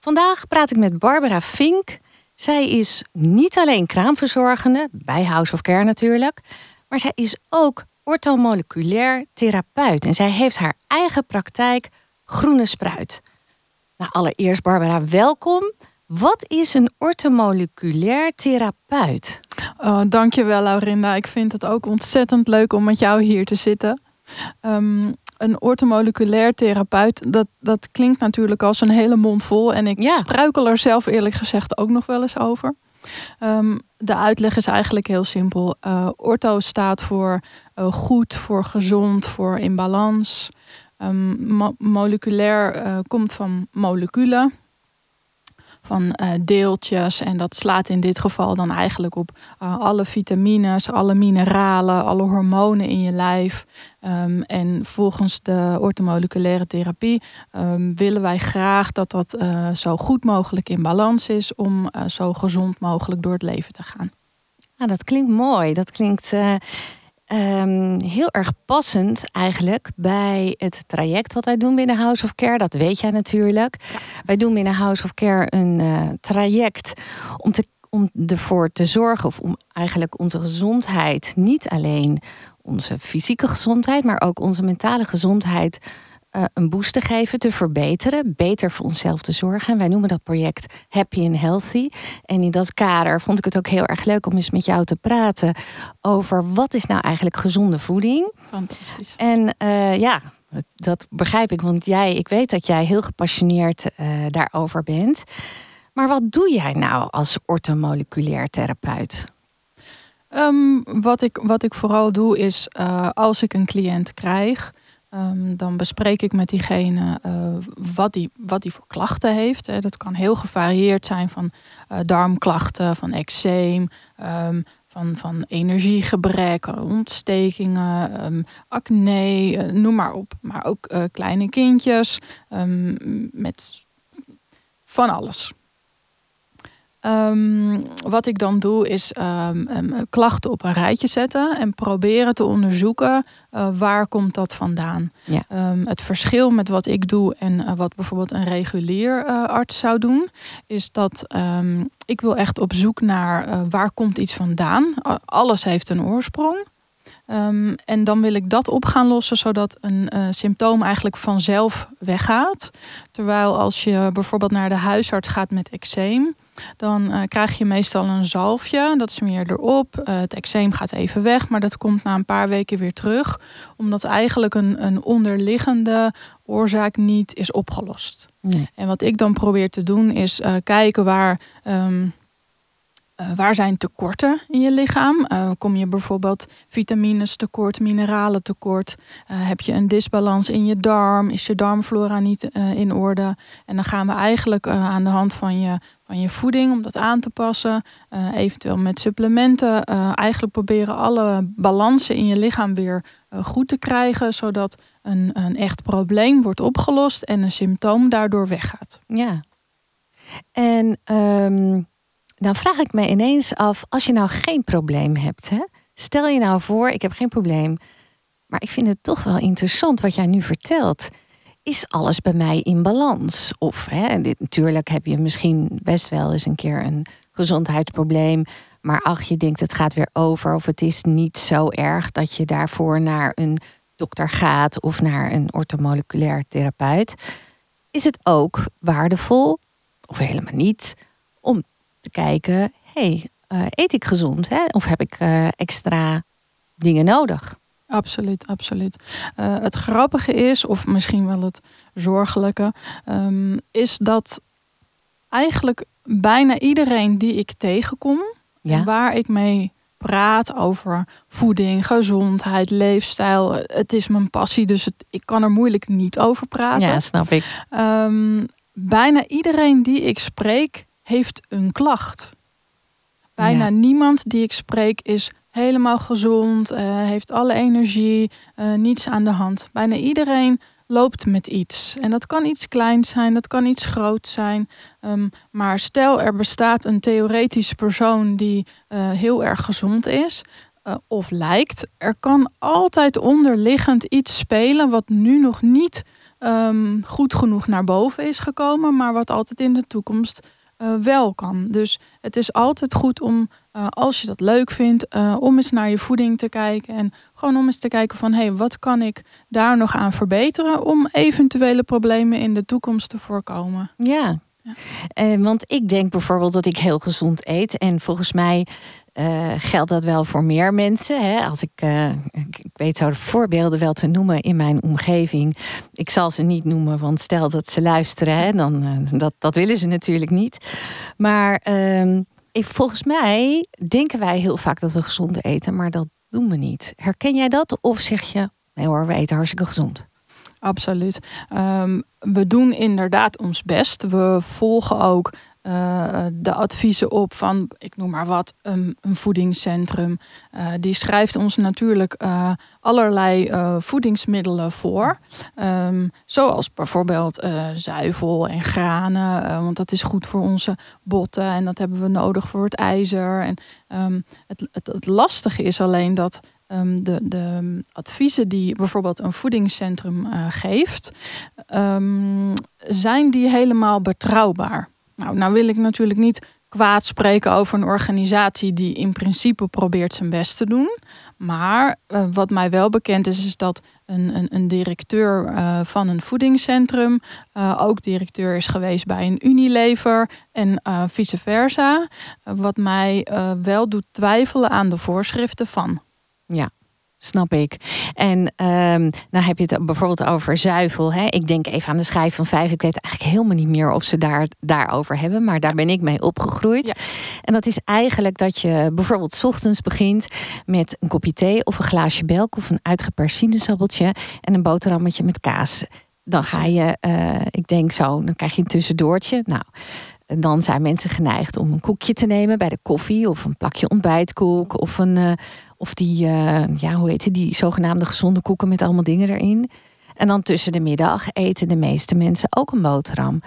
Vandaag praat ik met Barbara Fink. Zij is niet alleen kraamverzorgende, bij House of Care natuurlijk, maar zij is ook orthomoleculair therapeut en zij heeft haar eigen praktijk Groene Spruit. Nou, allereerst Barbara, welkom. Wat is een orthomoleculair therapeut? Oh, dankjewel, Laurinda. Ik vind het ook ontzettend leuk om met jou hier te zitten. Um, een orthomoleculair therapeut, dat, dat klinkt natuurlijk als een hele mond vol. En ik struikel er zelf eerlijk gezegd ook nog wel eens over. Um, de uitleg is eigenlijk heel simpel. Uh, ortho staat voor uh, goed, voor gezond, voor in balans. Um, mo moleculair uh, komt van moleculen van uh, deeltjes. En dat slaat in dit geval dan eigenlijk op uh, alle vitamines, alle mineralen, alle hormonen in je lijf. Um, en volgens de ortomoleculaire therapie um, willen wij graag dat dat uh, zo goed mogelijk in balans is om zo gezond mogelijk door het leven te gaan. Ah, dat klinkt mooi. Dat klinkt Um, heel erg passend eigenlijk bij het traject wat wij doen binnen House of Care. Dat weet jij natuurlijk. Wij doen binnen House of Care een uh, traject om, te, om ervoor te zorgen, of om eigenlijk onze gezondheid, niet alleen onze fysieke gezondheid, maar ook onze mentale gezondheid uh, een boost te geven, te verbeteren, beter voor onszelf te zorgen. En wij noemen dat project Happy and Healthy. En in dat kader vond ik het ook heel erg leuk om eens met jou te praten over wat is nou eigenlijk gezonde voeding. Fantastisch. En uh, ja, dat begrijp ik, want jij, ik weet dat jij heel gepassioneerd uh, daarover bent. Maar wat doe jij nou als orthomoleculair therapeut? Um, wat, ik, wat ik vooral doe is als ik een cliënt krijg, Um, dan bespreek ik met diegene uh, wat, die, wat die voor klachten heeft. Dat kan heel gevarieerd zijn van uh, darmklachten, van eczeem, um, van, van energiegebrek, ontstekingen, um, acne, uh, noem maar op. Maar ook kleine kindjes met van alles. Um, wat ik dan doe is um, um, klachten op een rijtje zetten en proberen te onderzoeken uh, waar komt dat vandaan. Ja. het verschil met wat ik doe en uh, wat bijvoorbeeld een regulier uh, arts zou doen, is dat ik wil echt op zoek naar waar komt iets vandaan. alles heeft een oorsprong. Um, en dan wil ik dat op gaan lossen, zodat een uh, symptoom eigenlijk vanzelf weggaat. Terwijl als je bijvoorbeeld naar de huisarts gaat met eczeem, dan uh, krijg je meestal een zalfje. Dat smeer je erop. Uh, het eczeem gaat even weg, maar dat komt na een paar weken weer terug. Omdat eigenlijk een, een onderliggende oorzaak niet is opgelost. Nee. En wat ik dan probeer te doen is kijken waar. Um, uh, waar zijn tekorten in je lichaam? Uh, kom je bijvoorbeeld vitamines tekort, mineralen tekort? Uh, heb je een disbalans in je darm? Is je darmflora niet in orde? En dan gaan we eigenlijk aan de hand van je, van je voeding, om dat aan te passen, eventueel met supplementen, eigenlijk proberen alle balansen in je lichaam weer goed te krijgen, zodat een, een echt probleem wordt opgelost en een symptoom daardoor weggaat. Ja. En um dan vraag ik me ineens af, als je nou geen probleem hebt, hè? stel je nou voor, ik heb geen probleem, maar ik vind het toch wel interessant wat jij nu vertelt. Is alles bij mij in balans? Of hè, dit, natuurlijk heb je misschien best wel eens een keer een gezondheidsprobleem, maar ach, je denkt het gaat weer over, of het is niet zo erg dat je daarvoor naar een dokter gaat of naar een orthomoleculair therapeut. Is het ook waardevol, of helemaal niet, om te kijken, hey, uh, eet ik gezond hè? of heb ik uh, extra dingen nodig? Absoluut, absoluut. Uh, het grappige is, of misschien wel het zorgelijke, um, is dat eigenlijk bijna iedereen die ik tegenkom, ja? waar ik mee praat over voeding, gezondheid, leefstijl. Het is mijn passie, dus het, ik kan er moeilijk niet over praten. Ja, snap ik. Um, bijna iedereen die ik spreek heeft een klacht. Bijna niemand die ik spreek is helemaal gezond, uh, heeft alle energie, uh, niets aan de hand. Bijna iedereen loopt met iets. En dat kan iets kleins zijn, dat kan iets groot zijn. Um, maar stel er bestaat een theoretische persoon die uh, heel erg gezond is. of lijkt, er kan altijd onderliggend iets spelen wat nu nog niet ehm, goed genoeg naar boven is gekomen, maar wat altijd in de toekomst uh, wel kan. Dus het is altijd goed om, uh, als je dat leuk vindt, uh, om eens naar je voeding te kijken. En gewoon om eens te kijken van hé, hey, wat kan ik daar nog aan verbeteren om eventuele problemen in de toekomst te voorkomen. Ja. ja. want ik denk bijvoorbeeld dat ik heel gezond eet. En volgens mij uh, geldt dat wel voor meer mensen. Hè? Als ik, uh, ik, weet zo de voorbeelden wel te noemen in mijn omgeving. Ik zal ze niet noemen, want stel dat ze luisteren, hè, dan uh, dat, dat willen ze natuurlijk niet. Maar ik, volgens mij denken wij heel vaak dat we gezond eten, maar dat doen we niet. Herken jij dat? Of zeg je, nee hoor, we eten hartstikke gezond? Absoluut. Um, we doen inderdaad ons best. We volgen ook uh, de adviezen op van, ik noem maar wat, een, voedingscentrum. Uh, die schrijft ons natuurlijk uh, allerlei voedingsmiddelen voor. Um, zoals bijvoorbeeld zuivel en granen, want dat is goed voor onze botten en dat hebben we nodig voor het ijzer. En um, het, het, lastige is alleen dat Um, de, de, adviezen die bijvoorbeeld een voedingscentrum geeft, zijn die helemaal betrouwbaar? Nou, nou wil ik natuurlijk niet kwaad spreken over een organisatie die in principe probeert zijn best te doen. Maar uh, wat mij wel bekend is, is dat een, een, een directeur uh, van een voedingscentrum uh, ook directeur is geweest bij een Unilever en vice versa. wat mij wel doet twijfelen aan de voorschriften van. Ja, Snap ik. En um, nou heb je het bijvoorbeeld over zuivel. Hè? Ik denk even aan de schijf van vijf. Ik weet eigenlijk helemaal niet meer of ze daar daarover hebben. Maar daar ben ik mee opgegroeid. Ja. En dat is eigenlijk dat je bijvoorbeeld ochtends begint met een kopje thee of een glaasje melk of een uitgeperst sinaasappeltje en een boterhammetje met kaas. Dan ga je, uh, ik denk zo, dan krijg je een tussendoortje. Nou, dan zijn mensen geneigd om een koekje te nemen bij de koffie of een plakje ontbijtkoek of een uh, of die, uh, ja, hoe heet het, die zogenaamde gezonde koeken met allemaal dingen erin. En dan tussen de middag eten de meeste mensen ook een boterham.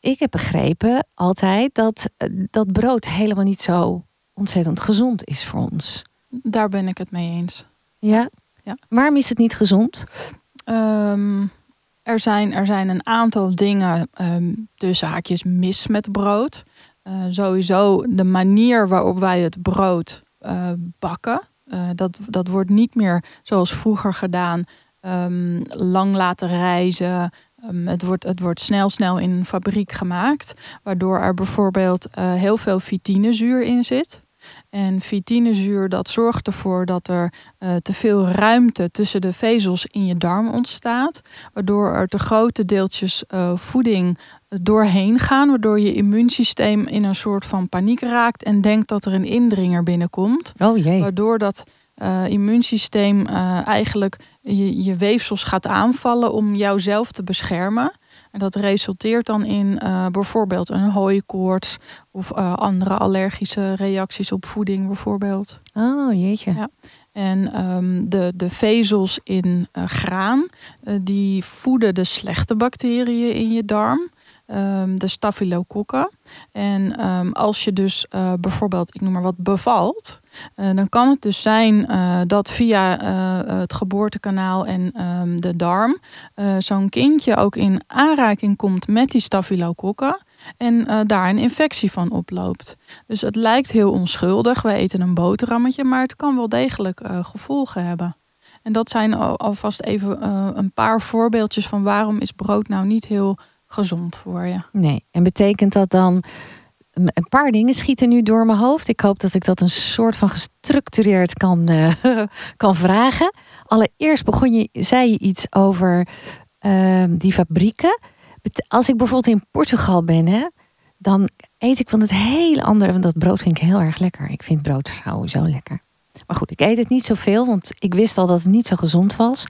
Ik heb begrepen altijd dat eh, dat brood helemaal niet zo ontzettend gezond is voor ons. Daar ben ik het mee eens. Ja? ja. Waarom is het niet gezond? Um, er, zijn, er zijn een aantal dingen um, tussen haakjes mis met brood. Uh, sowieso de manier waarop wij het brood uh, bakken. Uh, dat, dat wordt niet meer zoals vroeger gedaan. Um, lang laten reizen. Um, het, wordt, het wordt snel, snel in een fabriek gemaakt. Waardoor er bijvoorbeeld uh, heel veel vitinezuur in zit. En vitinezuur dat zorgt ervoor dat er uh, te veel ruimte tussen de vezels in je darm ontstaat. Waardoor er te grote deeltjes uh, voeding doorheen gaan. Waardoor je immuunsysteem in een soort van paniek raakt en denkt dat er een indringer binnenkomt. Oh jee. Waardoor dat uh, immuunsysteem eigenlijk je, je weefsels gaat aanvallen om jouzelf te beschermen. En dat resulteert dan in uh, bijvoorbeeld een hooikoorts of uh, andere allergische reacties op voeding bijvoorbeeld. Oh jeetje. Ja. En um, de, de vezels in uh, graan, die voeden de slechte bacteriën in je darm. Um, de staphylococcus. En um, als je dus uh, bijvoorbeeld, ik noem maar wat, bevalt, uh, dan kan het dus zijn uh, dat via het geboortekanaal en um, de darm zo'n kindje ook in aanraking komt met die staphylococcus en daar een infectie van oploopt. Dus het lijkt heel onschuldig, we eten een boterhammetje, maar het kan wel degelijk gevolgen hebben. En dat zijn alvast even een paar voorbeeldjes van waarom is brood nou niet heel gezond voor je. Nee, en betekent dat dan een paar dingen schieten nu door mijn hoofd. Ik hoop dat ik dat een soort van gestructureerd kan, uh, kan vragen. Allereerst begon je, zei je iets over uh, die fabrieken. Als ik bijvoorbeeld in Portugal ben, hè, dan eet ik van het hele andere. Want dat brood vind ik heel erg lekker. Ik vind brood sowieso lekker. Maar goed, ik eet het niet zoveel, want ik wist al dat het niet zo gezond was.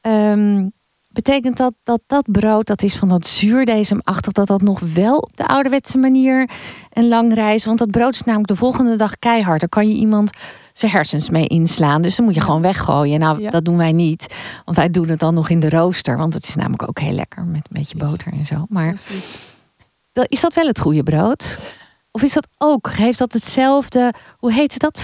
Um, Betekent dat dat dat brood, dat is van dat zuurdezemachtig, dat dat nog wel op de ouderwetse manier een lang reis? Want dat brood is namelijk de volgende dag keihard. Daar kan je iemand zijn hersens mee inslaan. Dus dan moet je gewoon weggooien. Nou, dat doen wij niet. Want wij doen het dan nog in de rooster. Want het is namelijk ook heel lekker met een beetje boter en zo. Maar is dat wel het goede brood? Of is dat ook, heeft dat hetzelfde, hoe heet dat?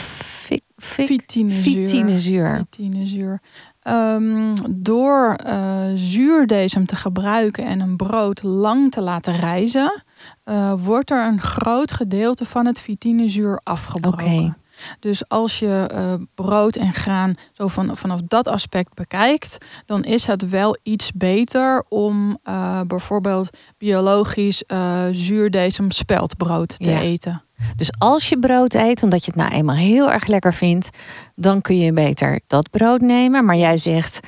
Vitinezuur. Vitinezuur. Um, door uh, zuurdesem te gebruiken en een brood lang te laten rijzen, uh, wordt er een groot gedeelte van het vitinezuur afgebroken. Okay. Dus als je uh, brood en graan zo van, vanaf dat aspect bekijkt, dan is het wel iets beter om bijvoorbeeld biologisch zuurdesem speldbrood te ja. eten. Dus als je brood eet, omdat je het nou eenmaal heel erg lekker vindt, dan kun je beter dat brood nemen. Maar jij zegt,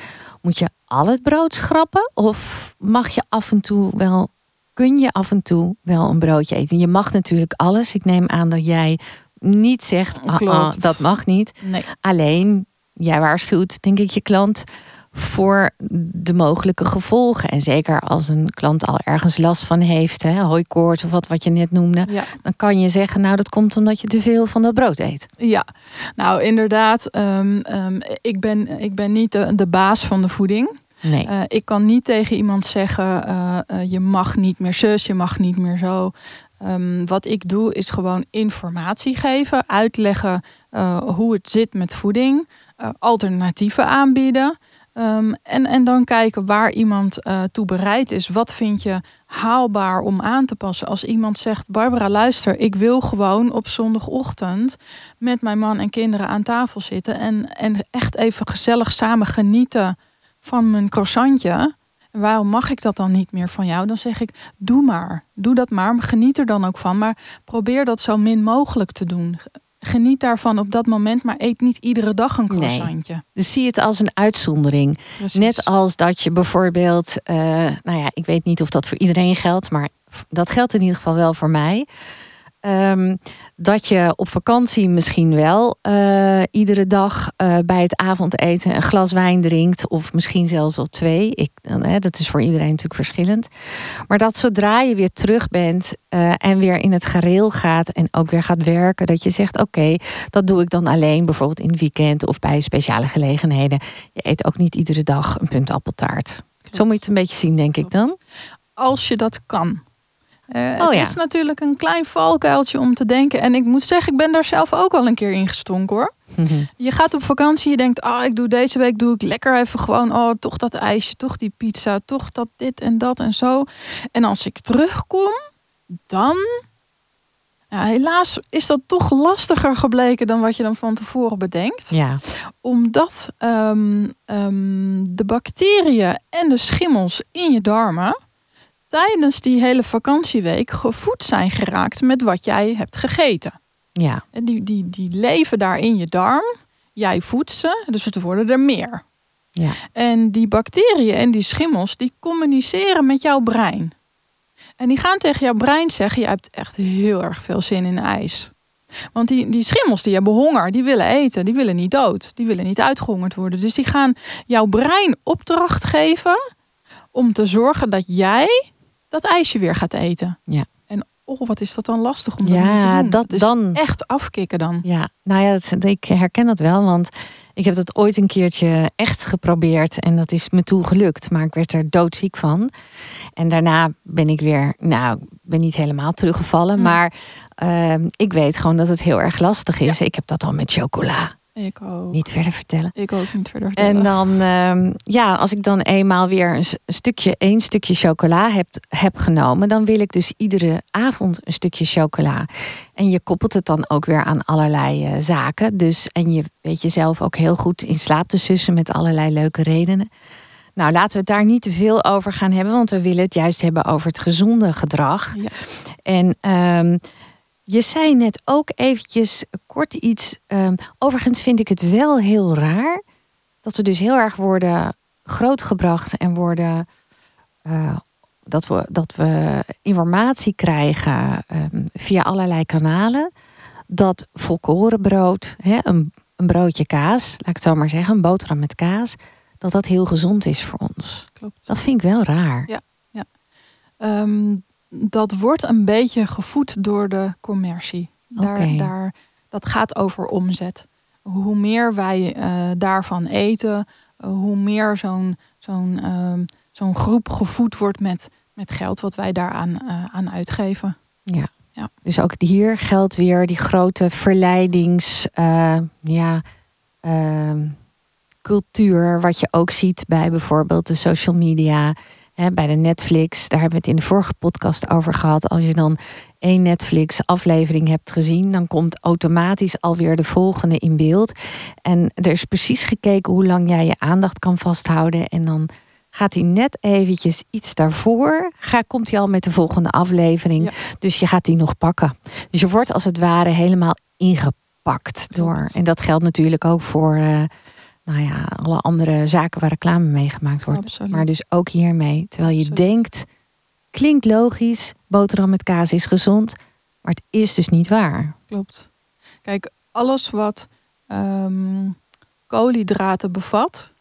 moet je al het brood schrappen? Of mag je af en toe wel, kun je af en toe wel een broodje eten? Je mag natuurlijk alles. Ik neem aan dat jij niet zegt, ah, ah, dat mag niet. Nee. Alleen, jij waarschuwt, denk ik, je klant voor de mogelijke gevolgen. En zeker als een klant al ergens last van heeft, hè, hooikoorts of wat, wat je net noemde, dan kan je zeggen, nou dat komt omdat je te veel van dat brood eet. Ja, nou inderdaad, ehm, ehm, ik, ben, ik ben niet de, de baas van de voeding. Nee. Uh, ik kan niet tegen iemand zeggen: uh, uh, je mag niet meer zus, je mag niet meer zo. Um, wat ik doe is gewoon informatie geven, uitleggen hoe het zit met voeding, alternatieven aanbieden. Um, en, en dan kijken waar iemand uh, toe bereid is. Wat vind je haalbaar om aan te passen? Als iemand zegt: Barbara, luister, ik wil gewoon op zondagochtend met mijn man en kinderen aan tafel zitten. En, en echt even gezellig samen genieten van mijn croissantje. Waarom mag ik dat dan niet meer van jou? Dan zeg ik: Doe maar. Doe dat maar. Geniet er dan ook van. Maar probeer dat zo min mogelijk te doen geniet daarvan op dat moment, maar eet niet iedere dag een croissantje. Nee. Dus zie het als een uitzondering. Net als dat je bijvoorbeeld, uh, nou ja, ik weet niet of dat voor iedereen geldt, maar dat geldt in ieder geval wel voor mij. Um, dat je op vakantie misschien wel uh, iedere dag uh, bij het avondeten een glas wijn drinkt, of misschien zelfs al twee. Ik, dat is voor iedereen natuurlijk verschillend. Maar dat zodra je weer terug bent en weer in het gareel gaat en ook weer gaat werken, dat je zegt: Oké, dat doe ik dan alleen, bijvoorbeeld in het weekend of bij speciale gelegenheden. Je eet ook niet iedere dag een punt appeltaart. Zo moet je het een beetje zien, denk Klopt. ik dan. Als je dat kan. Uh, oh, het ja. is natuurlijk een klein valkuiltje om te denken. En ik moet zeggen, ik ben daar zelf ook al een keer in gestonken hoor. Je gaat op vakantie, je denkt, ah, oh, ik doe deze week doe ik lekker even gewoon, oh, toch dat ijsje, toch die pizza, toch dat dit en dat en zo. En als ik terugkom, dan, ja, helaas is dat toch lastiger gebleken dan wat je dan van tevoren bedenkt. Ja. Omdat um, um, de bacteriën en de schimmels in je darmen tijdens die hele vakantieweek gevoed zijn geraakt met wat jij hebt gegeten. Ja. En die, die, die leven daar in je darm. Jij voedt ze, dus het worden er meer. Ja. En die bacteriën en die schimmels, die communiceren met jouw brein. En die gaan tegen jouw brein zeggen, je hebt echt heel erg veel zin in ijs. Want die, die schimmels die hebben honger, die willen eten, die willen niet dood, die willen niet uitgehongerd worden. Dus die gaan jouw brein opdracht geven om te zorgen dat jij dat ijsje weer gaat eten. Ja. En oh, wat is dat dan lastig om ja, te doen. Dat dus dan echt afkicken dan. Ja, nou ja, dat, ik herken dat wel, want ik heb dat ooit een keertje echt geprobeerd en dat is me toe gelukt, maar ik werd er doodziek van. En daarna ben ik weer, nou, ben niet helemaal teruggevallen, mm. maar uh, ik weet gewoon dat het heel erg lastig is. Ja. Ik heb dat al met chocola. Ik ook. Niet verder vertellen. Ik ook niet verder vertellen. En dan, uh, ja, als ik dan eenmaal weer een stukje, één stukje chocola heb, heb genomen, dan wil ik dus iedere avond een stukje chocola. En je koppelt het dan ook weer aan allerlei uh, zaken. Dus, en je weet jezelf ook heel goed in slaap te sussen met allerlei leuke redenen. Nou, laten we het daar niet te veel over gaan hebben, want we willen het juist hebben over het gezonde gedrag. Ja. En um, je zei net ook eventjes kort iets. Um, overigens vind ik het wel heel raar dat we dus heel erg worden grootgebracht en worden. Uh, dat, we, dat we informatie krijgen um, via allerlei kanalen. Dat volkorenbrood, hè, een, een broodje kaas, laat ik het zo maar zeggen, een boterham met kaas, dat dat heel gezond is voor ons. Klopt. Dat vind ik wel raar. Ja, ja. Um, dat wordt een beetje gevoed door de commercie. Daar, okay. daar, dat gaat over omzet. Hoe meer wij uh, daarvan eten, uh, hoe meer zo'n zo'n uh, zo'n groep gevoed wordt met, met geld wat wij daaraan uh, aan uitgeven. Ja. Ja. Dus ook hier geldt weer die grote verleidings, uh, ja, cultuur, wat je ook ziet bij bijvoorbeeld de social media, bij de Netflix. Daar hebben we het in de vorige podcast over gehad. Als je dan één Netflix-aflevering hebt gezien, dan komt automatisch alweer de volgende in beeld. En er is precies gekeken hoe lang jij je aandacht kan vasthouden. En dan gaat hij net eventjes iets daarvoor, ga, komt hij al met de volgende aflevering. Dus je gaat die nog pakken. Dus je wordt als het ware helemaal ingepakt door. En dat geldt natuurlijk ook voor. Uh, nou ja, alle andere zaken waar reclame mee gemaakt wordt. Absoluut. Maar dus ook hiermee. Terwijl je denkt, klinkt logisch, boterham met kaas is gezond. Maar het is dus niet waar. Klopt. Kijk, alles wat um, koolhydraten bevat,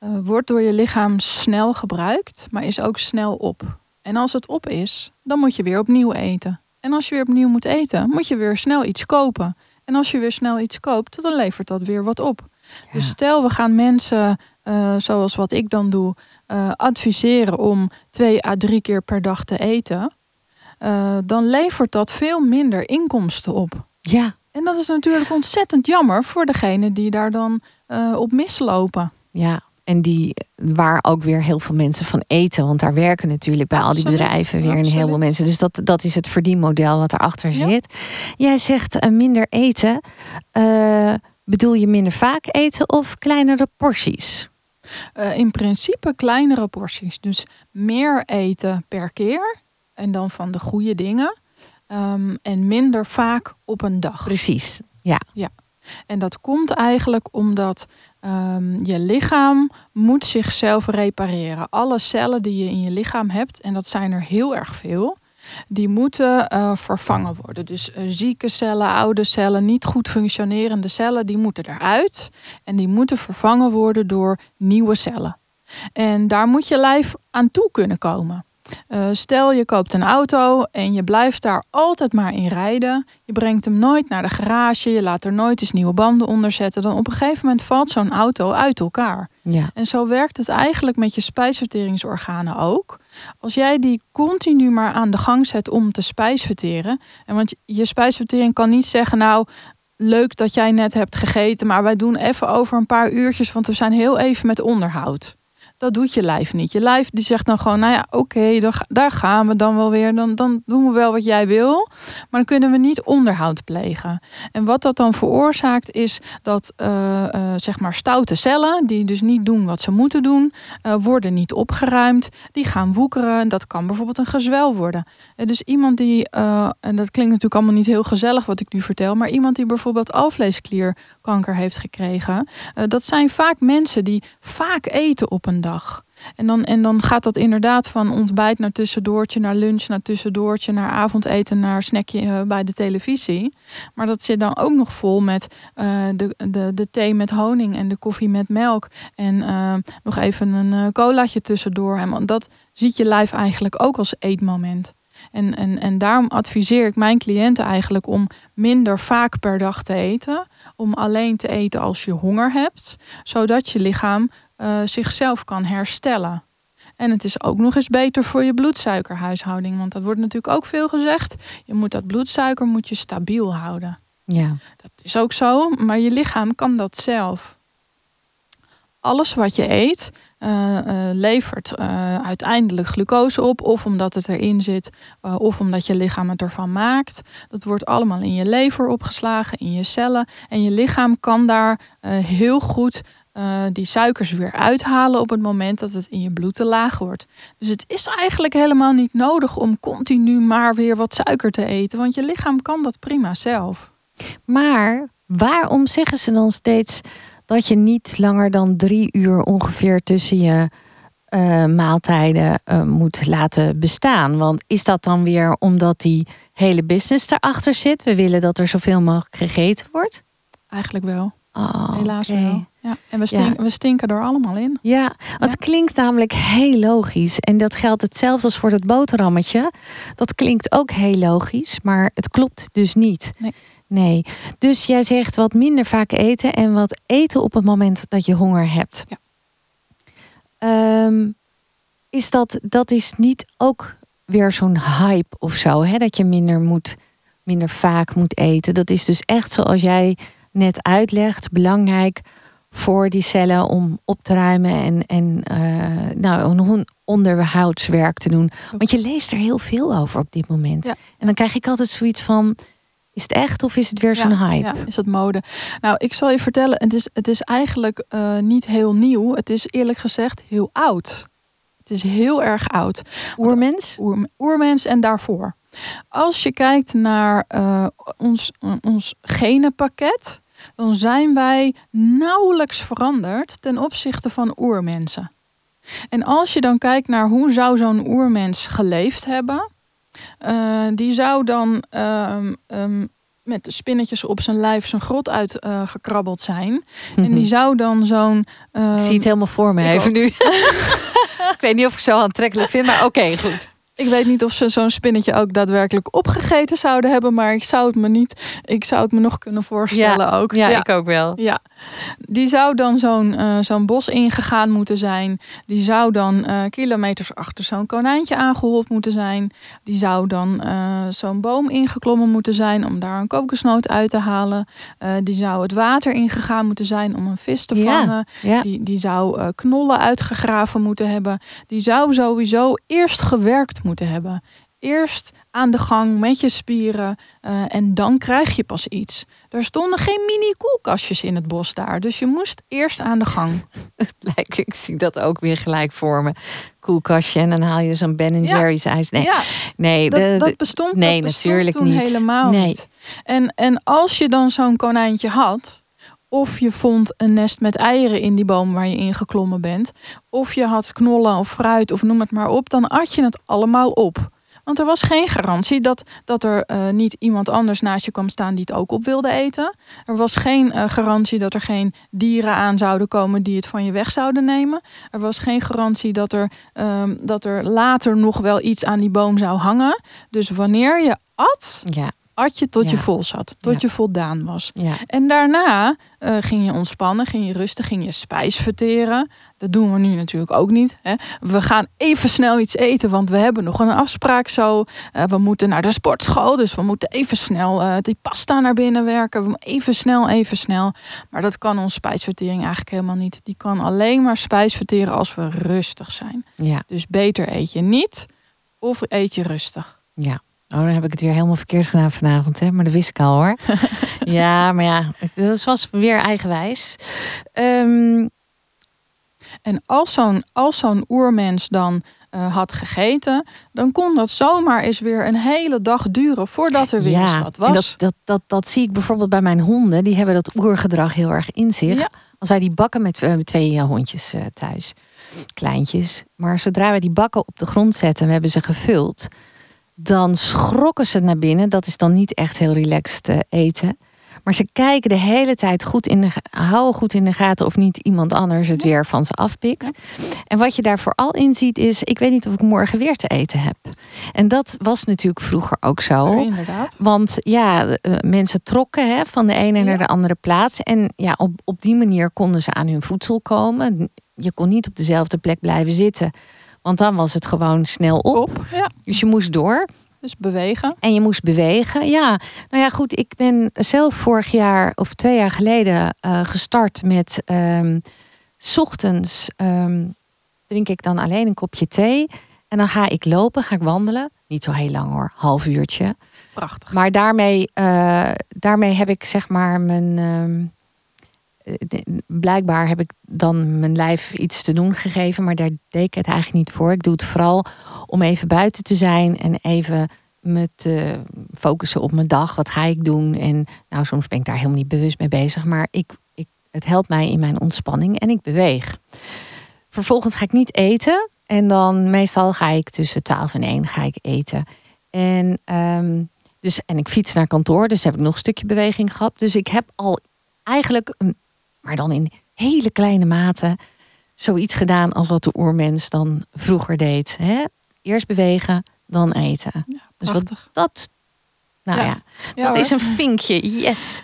uh, wordt door je lichaam snel gebruikt, maar is ook snel op. En als het op is, dan moet je weer opnieuw eten. En als je weer opnieuw moet eten, moet je weer snel iets kopen. En als je weer snel iets koopt, dan levert dat weer wat op. Dus stel, we gaan mensen, uh, zoals wat ik dan doe, uh, adviseren om twee à drie keer per dag te eten. Uh, dan levert dat veel minder inkomsten op. Ja. En dat is natuurlijk ontzettend jammer voor degene die daar dan op mislopen. Ja, en die, waar ook weer heel veel mensen van eten. Want daar werken natuurlijk bij al die bedrijven weer een heleboel mensen. Dus dat, dat is het verdienmodel wat erachter ja. zit. Jij zegt uh, minder eten. Uh, bedoel je minder vaak eten of kleinere porties? Uh, in principe kleinere porties. Dus meer eten per keer. En dan van de goede dingen. Um, en minder vaak op een dag. Precies, ja. ja. En dat komt eigenlijk omdat um, je lichaam moet zichzelf repareren. Alle cellen die je in je lichaam hebt, en dat zijn er heel erg veel, die moeten uh, vervangen worden. Dus uh, zieke cellen, oude cellen, niet goed functionerende cellen, die moeten eruit. En die moeten vervangen worden door nieuwe cellen. En daar moet je lijf aan toe kunnen komen. Uh, stel je koopt een auto en je blijft daar altijd maar in rijden. Je brengt hem nooit naar de garage, je laat er nooit eens nieuwe banden onder zetten. Dan op een gegeven moment valt zo'n auto uit elkaar. Ja. En zo werkt het eigenlijk met je spijsverteringsorganen ook. Als jij die continu maar aan de gang zet om te spijsverteren. En want je spijsvertering kan niet zeggen, nou, leuk dat jij net hebt gegeten, maar wij doen even over een paar uurtjes, want we zijn heel even met onderhoud. Dat doet je lijf niet. Je lijf die zegt dan gewoon, nou ja, oké, daar gaan we dan wel weer. Dan, dan doen we wel wat jij wil. Maar dan kunnen we niet onderhoud plegen. En wat dat dan veroorzaakt is dat uh, uh, zeg maar stoute cellen, die dus niet doen wat ze moeten doen, uh, worden niet opgeruimd. Die gaan woekeren. Dat kan bijvoorbeeld een gezwel worden. En dus iemand die, en dat klinkt natuurlijk allemaal niet heel gezellig wat ik nu vertel, maar iemand die bijvoorbeeld alvleesklierkanker heeft gekregen, dat zijn vaak mensen die vaak eten op een dag. En dan, en dan gaat dat inderdaad van ontbijt naar tussendoortje, naar lunch, naar tussendoortje, naar avondeten, naar snackje uh, bij de televisie. Maar dat zit dan ook nog vol met uh, de, de, de thee met honing en de koffie met melk. En uh, nog even een colaatje tussendoor. En dat ziet je lijf eigenlijk ook als eetmoment. En, en, en daarom adviseer ik mijn cliënten eigenlijk om minder vaak per dag te eten. Om alleen te eten als je honger hebt. Zodat je lichaam uh, zichzelf kan herstellen. En het is ook nog eens beter voor je bloedsuikerhuishouding. Want dat wordt natuurlijk ook veel gezegd. Je moet dat bloedsuiker moet je stabiel houden. Ja. Dat is ook zo, maar je lichaam kan dat zelf. Alles wat je eet uh, uh, levert uiteindelijk glucose op. Of omdat het erin zit, of omdat je lichaam het ervan maakt. Dat wordt allemaal in je lever opgeslagen, in je cellen. En je lichaam kan daar heel goed uh, die suikers weer uithalen op het moment dat het in je bloed te laag wordt. Dus het is eigenlijk helemaal niet nodig om continu maar weer wat suiker te eten, want je lichaam kan dat prima zelf. Maar waarom zeggen ze dan steeds dat je niet langer dan drie uur ongeveer tussen je uh, maaltijden uh, moet laten bestaan? Want is dat dan weer omdat die hele business erachter zit? We willen dat er zoveel mogelijk gegeten wordt? Eigenlijk wel. Oh, Helaas okay. wel. Ja. En we, stink, ja. we stinken er allemaal in. Ja, het ja. klinkt namelijk heel logisch. En dat geldt hetzelfde als voor dat boterhammetje. Dat klinkt ook heel logisch, maar het klopt dus niet. Nee. nee. Dus jij zegt wat minder vaak eten en wat eten op het moment dat je honger hebt. Ja. Um, is dat, dat is niet ook weer zo'n hype of zo. Hè? Dat je minder, moet, minder vaak moet eten. Dat is dus echt zoals jij net uitlegt, belangrijk voor die cellen om op te ruimen en, en uh, nou, een onderhoudswerk te doen. Want je leest er heel veel over op dit moment. En dan krijg ik altijd zoiets van. Is het echt of is het weer zo'n hype? Ja, is het mode? Nou, ik zal je vertellen, het is, het is eigenlijk uh, niet heel nieuw. Het is eerlijk gezegd heel oud. Het is heel erg oud. Oermens? Oer, oermens en daarvoor. Als je kijkt naar uh, ons, ons genenpakket, dan zijn wij nauwelijks veranderd ten opzichte van oermensen. En als je dan kijkt naar hoe zou zo'n oermens geleefd hebben, uh, die zou dan uh, um, met de spinnetjes op zijn lijf zijn grot uitgekrabbeld uh, zijn. En die zou dan zo'n. ik zie het ehm, helemaal voor me even nu. ik weet niet of ik zo aantrekkelijk vind, maar oké, goed. Ik weet niet of ze zo'n spinnetje ook daadwerkelijk opgegeten zouden hebben, maar ik zou het me niet, ik zou het me nog kunnen voorstellen ja, ook. Ja, ja, ik ook wel. Ja, die zou dan zo'n uh, zo'n bos ingegaan moeten zijn. Die zou dan uh, kilometers achter zo'n konijntje aangehold moeten zijn. Die zou dan uh, zo'n boom ingeklommen moeten zijn om daar een kokosnoot uit te halen. die zou het water ingegaan moeten zijn om een vis te vangen. Ja, die, die zou knollen uitgegraven moeten hebben. Die zou sowieso eerst gewerkt moeten moeten hebben. Eerst aan de gang met je spieren uh, en dan krijg je pas iets. Er stonden geen mini koelkastjes in het bos daar, dus je moest eerst aan de gang. Het lijkt, ik zie dat ook weer gelijk voor me. Koelkastje en dan haal je zo'n Ben Jerry's ijs. Nee, ja, nee dat, dat bestond, nee, dat bestond natuurlijk niet. helemaal nee. niet. En, en als je dan zo'n konijntje had, of je vond een nest met eieren in die boom waar je in geklommen bent. Of je had knollen of fruit of noem het maar op. Dan at je het allemaal op. Want er was geen garantie dat, dat er uh, niet iemand anders naast je kwam staan die het ook op wilde eten. Er was geen uh, garantie dat er geen dieren aan zouden komen die het van je weg zouden nemen. Er was geen garantie dat er, um, dat er later nog wel iets aan die boom zou hangen. Dus wanneer je at, ja at je tot je vol zat, tot je voldaan was. En daarna uh, ging je ontspannen, ging je rusten, ging je spijs verteren. Dat doen we nu natuurlijk ook niet. Hè. We gaan even snel iets eten, want we hebben nog een afspraak zo. Uh, we moeten naar de sportschool, dus we moeten even snel uh, die pasta naar binnen werken. We even snel, even snel. Maar dat kan onze spijsvertering eigenlijk helemaal niet. Die kan alleen maar spijs verteren als we rustig zijn. Ja. Dus beter eet je niet of eet je rustig. Ja. Oh, dan heb ik het weer helemaal verkeerd gedaan vanavond, hè? Maar dat wist ik al hoor. ja, maar ja, dat was weer eigenwijs. Um... En als zo'n als zo'n oermens dan uh, had gegeten, dan kon dat zomaar eens weer een hele dag duren voordat er weer ja, eens wat was. Dat, dat, dat, dat zie ik bijvoorbeeld bij mijn honden. Die hebben dat oergedrag heel erg in zich. Ja. Als wij die bakken met uh, twee uh, hondjes thuis, kleintjes. Maar zodra wij die bakken op de grond zetten, we hebben ze gevuld dan schrokken ze naar binnen. Dat is dan niet echt heel relaxed uh, eten. Maar ze kijken de hele tijd goed in de, houden goed in de gaten of niet iemand anders het weer van ze afpikt. En wat je daar vooral in ziet is, ik weet niet of ik morgen weer te eten heb. En dat was natuurlijk vroeger ook zo. Ja, inderdaad. Want ja, uh, mensen trokken hè, van de ene ja. naar de andere plaats. En ja, op, op die manier konden ze aan hun voedsel komen. Je kon niet op dezelfde plek blijven zitten. Want dan was het gewoon snel op. op ja. Dus je moest door. Dus bewegen. En je moest bewegen. Ja, nou ja, goed. Ik ben zelf vorig jaar of twee jaar geleden uh, gestart met. Um, s ochtends um, drink ik dan alleen een kopje thee. En dan ga ik lopen, ga ik wandelen. Niet zo heel lang hoor, half uurtje. Prachtig. Maar daarmee, uh, daarmee heb ik zeg maar mijn. Um, blijkbaar heb ik dan mijn lijf iets te doen gegeven, maar daar deed ik het eigenlijk niet voor. Ik doe het vooral om even buiten te zijn en even me te focussen op mijn dag. Wat ga ik doen? En nou, soms ben ik daar helemaal niet bewust mee bezig, maar ik, ik, het helpt mij in mijn ontspanning en ik beweeg. Vervolgens ga ik niet eten en dan meestal ga ik tussen 12 en 1 ga ik eten. En, um, dus, en ik fiets naar kantoor, dus heb ik nog een stukje beweging gehad. Dus ik heb al eigenlijk een maar dan in hele kleine mate zoiets gedaan als wat de oermens dan vroeger deed. Hè? Eerst bewegen, dan eten. Ja, dus wat dat, nou ja, ja dat is een vinkje. Yes.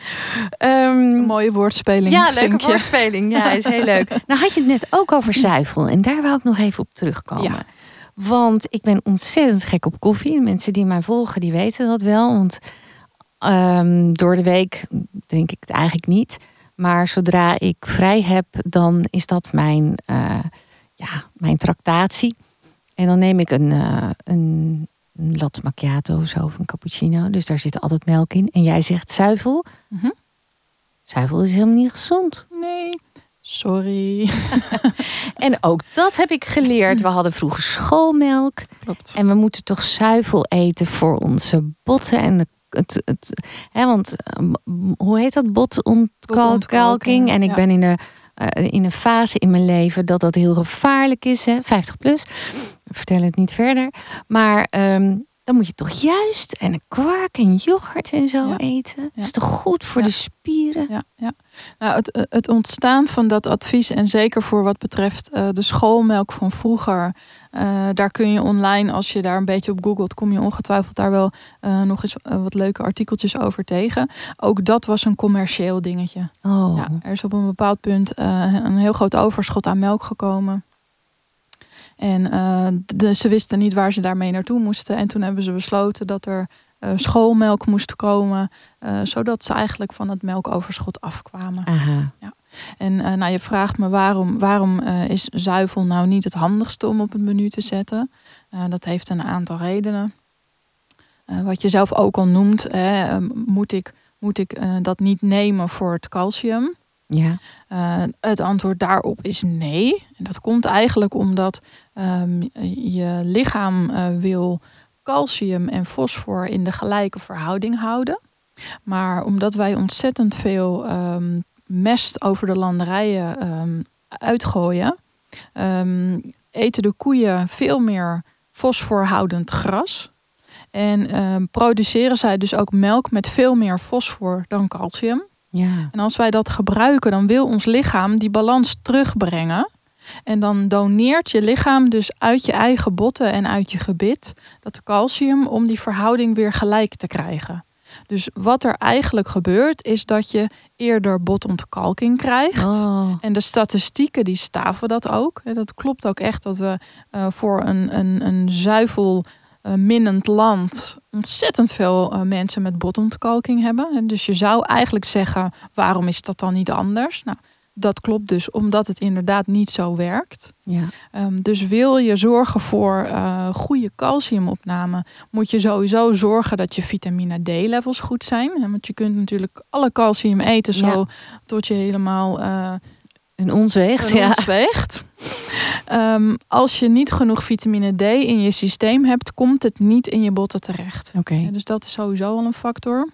Um, mooie woordspeling. Ja, leuke vinkje. woordspeling. Ja, is heel leuk. Nou had je het net ook over zuivel en daar wou ik nog even op terugkomen. Want ik ben ontzettend gek op koffie. Mensen die mij volgen, die weten dat wel. Want ehm, door de week drink ik het eigenlijk niet. Maar zodra ik vrij heb, dan is dat mijn, uh, ja, mijn tractatie. En dan neem ik een, uh, een, latte macchiato of zo, of een cappuccino. Dus daar zit altijd melk in. En jij zegt zuivel. Mm Zuivel is helemaal niet gezond. Nee, sorry. en ook dat heb ik geleerd. We hadden vroeger schoolmelk. Klopt. En we moeten toch zuivel eten voor onze botten en de het, het, hè, want ehm, hoe heet dat? Botontkalking. En ik ben in, de, uh, in een fase in mijn leven dat dat heel gevaarlijk is. Hè? 50 plus. vertel het niet verder. Maar um, dan moet je toch juist en kwark en yoghurt en zo eten. Dat is toch goed voor de spieren? Ja, ja. Nou, het, het ontstaan van dat advies en zeker voor wat betreft uh, de schoolmelk van vroeger. Uh, daar kun je online, als je daar een beetje op googelt, kom je ongetwijfeld daar wel uh, nog eens wat leuke artikeltjes over tegen. Ook dat was een commercieel dingetje. Oh. Er is op een bepaald punt een heel groot overschot aan melk gekomen. En uh, de, ze wisten niet waar ze daarmee naartoe moesten. En toen hebben ze besloten dat er uh, schoolmelk moest komen, uh, zodat ze eigenlijk van het melkoverschot afkwamen. Aha. Ja. En nou, je vraagt me waarom, waarom is zuivel nou niet het handigste om op het menu te zetten? dat heeft een aantal redenen. wat je zelf ook al noemt, hè, moet ik, moet ik dat niet nemen voor het calcium? Ja. Uh, het antwoord daarop is nee. En dat komt eigenlijk omdat um, je lichaam uh, wil calcium en fosfor in de gelijke verhouding houden. Maar omdat wij ontzettend veel um, mest over de landerijen um, uitgooien, eten de koeien veel meer fosforhoudend gras. En produceren zij dus ook melk met veel meer fosfor dan calcium. Ja. En als wij dat gebruiken, dan wil ons lichaam die balans terugbrengen. En dan doneert je lichaam dus uit je eigen botten en uit je gebit dat calcium om die verhouding weer gelijk te krijgen. Dus wat er eigenlijk gebeurt, is dat je eerder botontkalking krijgt. Oh. En de statistieken die staven dat ook. Dat klopt ook echt dat we uh, voor een, een, een zuivel minnend land ontzettend veel uh, mensen met botontkalking hebben. En dus je zou eigenlijk zeggen, waarom is dat dan niet anders? Nou, dat klopt dus omdat het inderdaad niet zo werkt. Ja. Um, dus wil je zorgen voor uh, goede calciumopname, moet je sowieso zorgen dat je vitamine D-levels goed zijn. Want je kunt natuurlijk alle calcium eten zo ja. tot je helemaal uh, ons weegt. Ons weegt. Um, als je niet genoeg vitamine D in je systeem hebt, komt het niet in je botten terecht. Okay. Ja, dus dat is sowieso al een factor.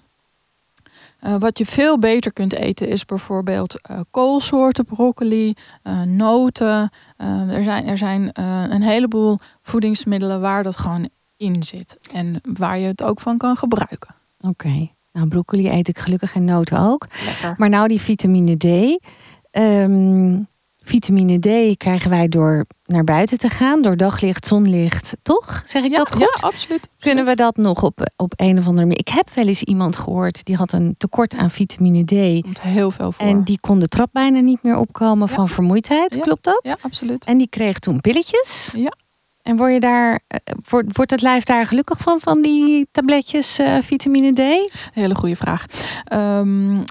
Uh, wat je veel beter kunt eten is bijvoorbeeld uh, koolsoorten, broccoli, uh, noten. er zijn, er zijn een heleboel voedingsmiddelen waar dat gewoon in zit. En waar je het ook van kan gebruiken. Oké. Okay. Nou, broccoli eet ik gelukkig en noten ook. Lekker. Maar nou die vitamine D. Um, vitamine D krijgen wij door naar buiten te gaan, door daglicht, zonlicht, toch? Zeg ik ja, dat goed? Ja, absoluut. Kunnen we dat nog op, op een of andere manier? Ik heb wel eens iemand gehoord die had een tekort aan vitamine D. Komt heel veel voor. En die kon de trap bijna niet meer opkomen ja. van vermoeidheid. Ja. Klopt dat? Ja, absoluut. En die kreeg toen pilletjes. Ja. En word je daar, wordt, wordt het lijf daar gelukkig van, van die tabletjes uh, vitamine D? Hele goede vraag. Um,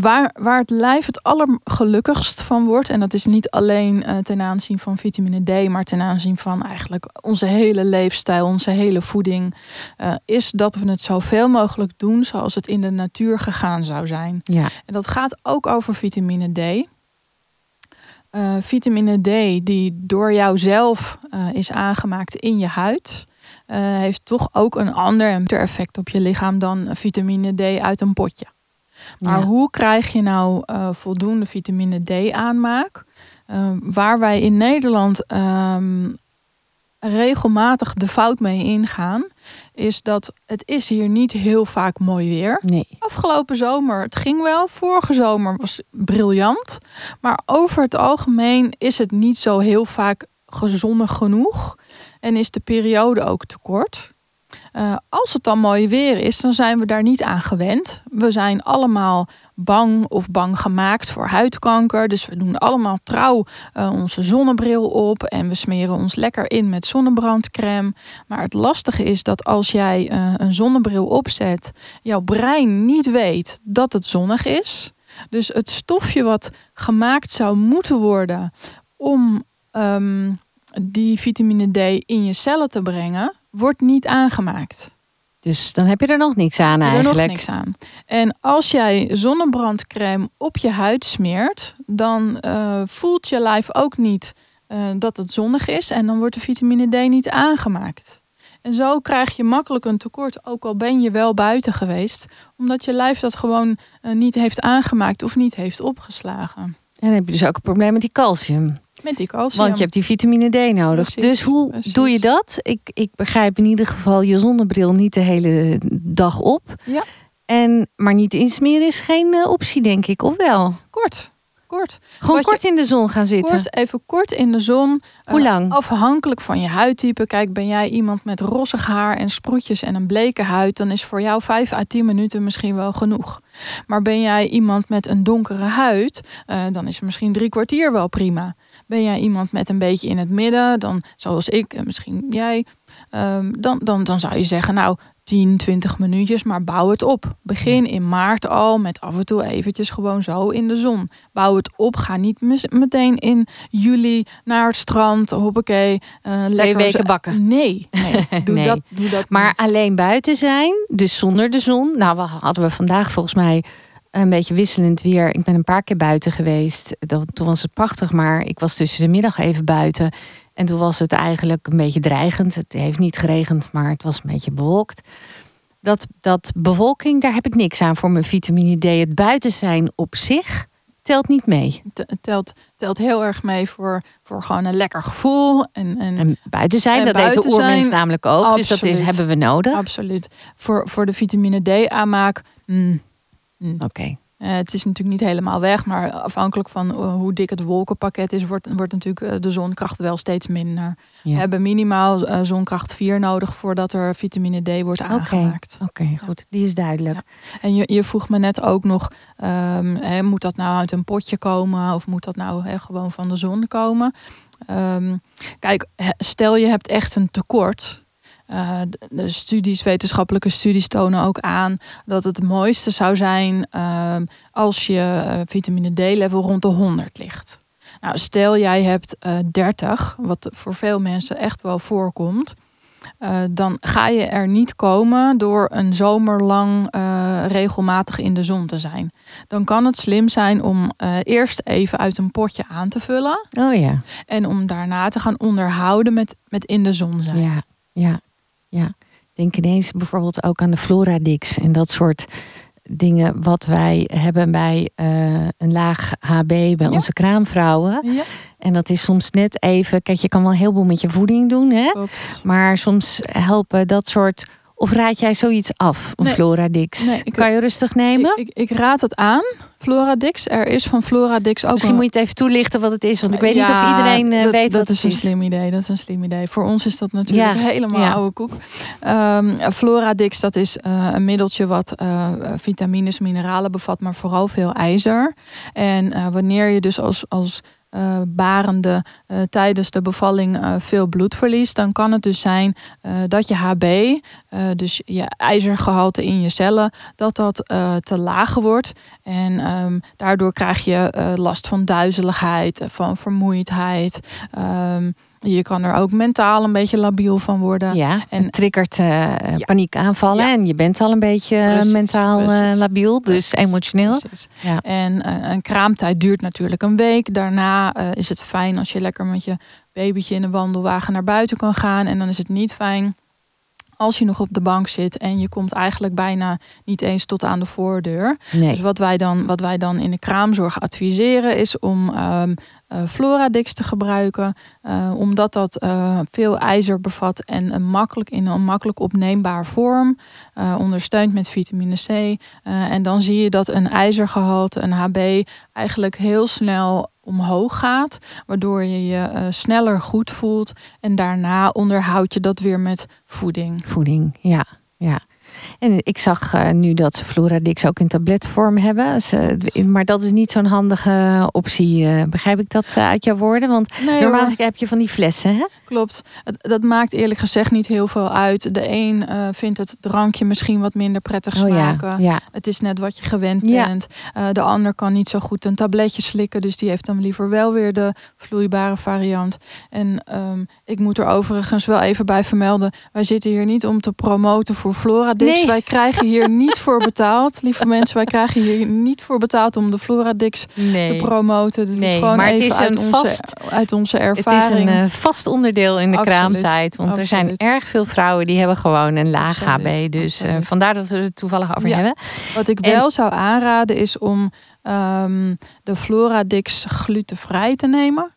waar, waar het lijf het allergelukkigst van wordt, en dat is niet alleen uh, ten aanzien van vitamine D, maar ten aanzien van eigenlijk onze hele leefstijl, onze hele voeding, uh, is dat we het zoveel mogelijk doen zoals het in de natuur gegaan zou zijn. Ja. En dat gaat ook over vitamine D. Uh, vitamine D, die door jou zelf is aangemaakt in je huid, heeft toch ook een ander effect op je lichaam dan vitamine D uit een potje. Maar ja. hoe krijg je nou uh, voldoende vitamine D aanmaak? Uh, waar wij in Nederland um, regelmatig de fout mee ingaan, is dat het is hier niet heel vaak mooi weer. Nee. Afgelopen zomer, het ging wel. Vorige zomer was briljant. Maar over het algemeen is het niet zo heel vaak gezonnig genoeg. En is de periode ook te kort. Als het dan mooi weer is, dan zijn we daar niet aan gewend. We zijn allemaal bang of bang gemaakt voor huidkanker. Dus we doen allemaal trouw onze zonnebril op en we smeren ons lekker in met zonnebrandcrème. Maar het lastige is dat als jij een zonnebril opzet, jouw brein niet weet dat het zonnig is. Dus het stofje wat gemaakt zou moeten worden om ehm, die vitamine D in je cellen te brengen, wordt niet aangemaakt. Dus dan heb je er nog niks aan eigenlijk. Er nog niks aan. En als jij zonnebrandcrème op je huid smeert, dan uh, voelt je lijf ook niet uh, dat het zonnig is en dan wordt de vitamine D niet aangemaakt. En zo krijg je makkelijk een tekort, ook al ben je wel buiten geweest, omdat je lijf dat gewoon uh, niet heeft aangemaakt of niet heeft opgeslagen. En dan heb je dus ook een probleem met die calcium. Met die calcium. Want je hebt die vitamine D nodig. dus hoe doe je dat? Ik, ik begrijp in ieder geval je zonnebril niet de hele dag op. Ja. En, maar niet insmeren is geen uh, optie, denk ik, of wel? Kort kort. Gewoon kort in de zon gaan zitten. Kort, even kort in de zon. Hoe uh, lang? Afhankelijk van je huidtype. Kijk, ben jij iemand met rossig haar en sproetjes en een bleke huid, dan is voor jou 5 à 10 minuten misschien wel genoeg. Maar ben jij iemand met een donkere huid, uh, dan is misschien drie kwartier wel prima. Ben jij iemand met een beetje in het midden, dan zoals ik en misschien jij, um, dan, dan, dan zou je zeggen, nou, 10, 20 minuutjes, maar bouw het op. Begin in maart al met af en toe eventjes gewoon zo in de zon. Bouw het op. Ga niet meteen in juli naar het strand. Hoppakee. Uh, Twee weken bakken. Nee, nee. Doe, Dat, doe dat Maar alleen buiten zijn, dus zonder de zon. Nou, we hadden we vandaag volgens mij een beetje wisselend weer. Ik ben een paar keer buiten geweest. Toen was het prachtig, maar ik was tussen de middag even buiten. En toen was het eigenlijk een beetje dreigend. Het heeft niet geregend, maar het was een beetje bewolkt. Dat, dat bewolking, daar heb ik niks aan voor mijn vitamine D. Het buiten zijn op zich telt niet mee. Het telt, telt heel erg mee voor, voor gewoon een lekker gevoel. En, en, en buiten zijn, dat deed de oermens namelijk ook. Dus dat is, hebben we nodig. Absoluut. Voor, voor de vitamine D aanmaak. Mm, mm. Oké. Uh, het is natuurlijk niet helemaal weg, maar afhankelijk van uh, hoe dik het wolkenpakket is, wordt, wordt natuurlijk uh, de zonkracht wel steeds minder. Ja. We hebben minimaal zonkracht 4 nodig voordat er vitamine D wordt aangemaakt. Oké, okay, goed. Die is duidelijk. Ja. En je, je vroeg me net ook nog, um, hè, moet dat nou uit een potje komen of moet dat nou hè, gewoon van de zon komen? Um, kijk, stel je hebt echt een tekort uh, de studies, wetenschappelijke studies tonen ook aan dat het, het mooiste zou zijn uh, als je uh, vitamine D-level rond de 100 ligt. Nou, stel jij hebt 30, wat voor veel mensen echt wel voorkomt. dan ga je er niet komen door een zomer lang regelmatig in de zon te zijn. Dan kan het slim zijn om eerst even uit een potje aan te vullen. Oh ja. En om daarna te gaan onderhouden met, met in de zon zijn. Ja, ja. Ja, denk ineens bijvoorbeeld ook aan de Floradix en dat soort dingen wat wij hebben bij uh, een laag HB bij onze kraamvrouwen. Ja. En dat is soms net even, kijk, je kan wel heel veel met je voeding doen, hè? Maar soms helpen dat soort of raad jij zoiets af, een nee, Floradix? Nee, kan je rustig nemen? Ik, ik, ik, raad het aan, Floradix. Er is van Floradix ook Misschien moet je het even toelichten wat het is. Want ik weet niet of iedereen uh, weet dat wat is. Dat is een slim idee. Dat is een slim idee. Voor ons is dat natuurlijk ja. helemaal ja. oude koek. Um, Floradix, dat is uh, een middeltje wat uh, vitamines, mineralen bevat, maar vooral veel ijzer. En wanneer je dus als, als uh, barende uh, tijdens de bevalling uh, veel bloed verliest, dan kan het dus zijn dat je HB, dus je ijzergehalte in je cellen, dat dat te laag wordt. En um, daardoor krijg je last van duizeligheid, van vermoeidheid. Um, je kan er ook mentaal een beetje labiel van worden. Ja, en het triggert uh, ja. paniekaanvallen. Ja. En je bent al een beetje eh, precies, mentaal eh, labiel, dus emotioneel. Ja. En uh, een kraamtijd duurt natuurlijk een week. Daarna is het fijn als je lekker met je babytje in de wandelwagen naar buiten kan gaan. En dan is het niet fijn als je nog op de bank zit en je komt eigenlijk bijna niet eens tot aan de voordeur. Nee. Dus wat wij, dan, wat wij dan in de kraamzorg adviseren is om um, uh, Floradix te gebruiken. Uh, omdat dat uh, veel ijzer bevat en een makkelijk in een makkelijk opneembaar vorm. ondersteunt met vitamine C. en dan zie je dat een ijzergehalte, een HB, eigenlijk heel snel omhoog gaat, waardoor je je sneller goed voelt en daarna onderhoud je dat weer met voeding. Voeding, ja, ja. En ik zag uh, nu dat ze Floradix ook in tabletvorm hebben. Ze, maar dat is niet zo'n handige optie. Uh, begrijp ik dat uh, uit jouw woorden? Want nee, normaal heb je van die flessen, hè? Klopt. Dat maakt eerlijk gezegd niet heel veel uit. De een vindt het drankje misschien wat minder prettig smaken. Oh, ja, ja. Het is net wat je gewend bent. de ander kan niet zo goed een tabletje slikken. Dus die heeft dan liever wel weer de vloeibare variant. En um, ik moet er overigens wel even bij vermelden. Wij zitten hier niet om te promoten voor Flora Nee. Wij krijgen hier niet voor betaald. Lieve mensen, wij krijgen hier niet voor betaald om de Floradix nee. te promoten. Dit nee, is gewoon maar het is een vast, uit onze ervaring. Het is een uh, vast onderdeel in de Absoluut. kraamtijd. Want Absoluut. er zijn erg veel vrouwen die hebben gewoon een laag Absoluut. HB. Dus uh, vandaar dat we het toevallig over ja. hebben. Wat ik en, wel zou aanraden is om um, de Floradix glutenvrij te nemen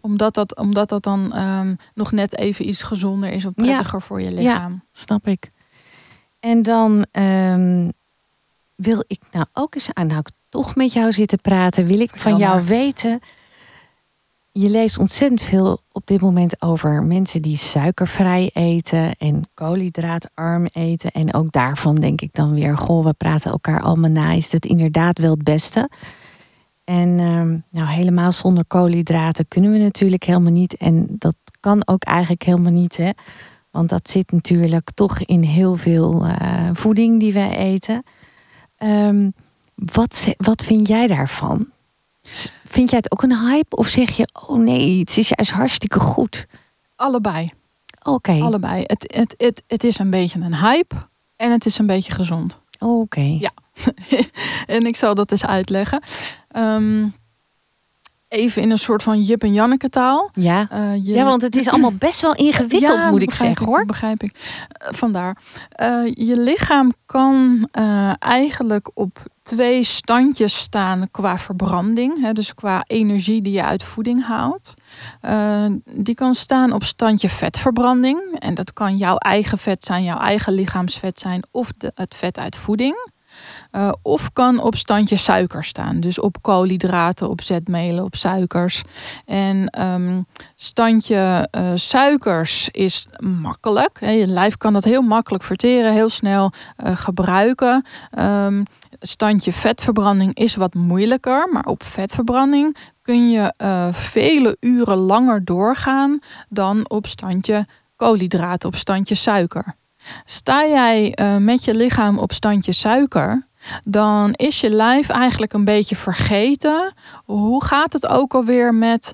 omdat dat, omdat dat dan um, nog net even iets gezonder is of prettiger ja. voor je lichaam. Ja, snap ik. En dan um, wil ik nou ook eens aan, nou ik toch met jou zitten praten, wil ik Vertel van jou maar. weten. Je leest ontzettend veel op dit moment over mensen die suikervrij eten en koolhydraatarm eten. En ook daarvan denk ik dan weer, goh, we praten elkaar allemaal na. Is het inderdaad wel het beste? En um, nou, helemaal zonder koolhydraten kunnen we natuurlijk helemaal niet. En dat kan ook eigenlijk helemaal niet. Hè? Want dat zit natuurlijk toch in heel veel uh, voeding die wij eten. Um, wat, wat vind jij daarvan? Vind jij het ook een hype? Of zeg je, oh nee, het is juist hartstikke goed? Allebei. Oké. Okay. Allebei. Het, het, het, het is een beetje een hype en het is een beetje gezond. Oké. Okay. Ja. en ik zal dat eens uitleggen. Um, even in een soort van Jip en Janneke taal. Ja, uh, je... ja want het is allemaal best wel ingewikkeld, ja, moet ik zeggen ik, hoor. Begrijp ik. Uh, vandaar. Uh, je lichaam kan eigenlijk op twee standjes staan qua verbranding. Hè, dus qua energie die je uit voeding haalt. die kan staan op standje vetverbranding. En dat kan jouw eigen vet zijn, jouw eigen lichaamsvet zijn of de, het vet uit voeding. Uh, of kan op standje suiker staan. Dus op koolhydraten, op zetmelen, op suikers. En um, standje uh, suikers is makkelijk. Je lijf kan dat heel makkelijk verteren, heel snel uh, gebruiken. Um, standje vetverbranding is wat moeilijker. Maar op vetverbranding kun je vele uren langer doorgaan dan op standje koolhydraten, op standje suiker. Sta jij met je lichaam op standje suiker, dan is je lijf eigenlijk een beetje vergeten. Hoe gaat het ook alweer met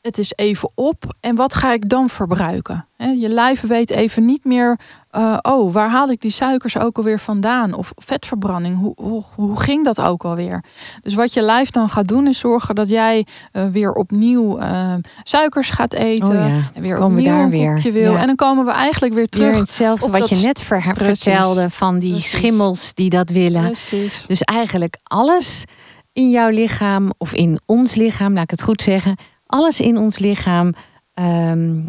het is even op en wat ga ik dan verbruiken? Je lijf weet even niet meer, uh, oh, waar haal ik die suikers ook alweer vandaan? Of vetverbranding, hoe, hoe, hoe, ging dat ook alweer? Dus wat je lijf dan gaat doen is zorgen dat jij uh, weer opnieuw uh, suikers gaat eten. Oh ja. En weer komen opnieuw daar een weer. wil. Ja. En dan komen we eigenlijk weer terug. Weer hetzelfde wat je net ver Precies. vertelde van die Precies. schimmels die dat willen. Precies. Dus eigenlijk alles in jouw lichaam of in ons lichaam, laat ik het goed zeggen alles in ons lichaam um,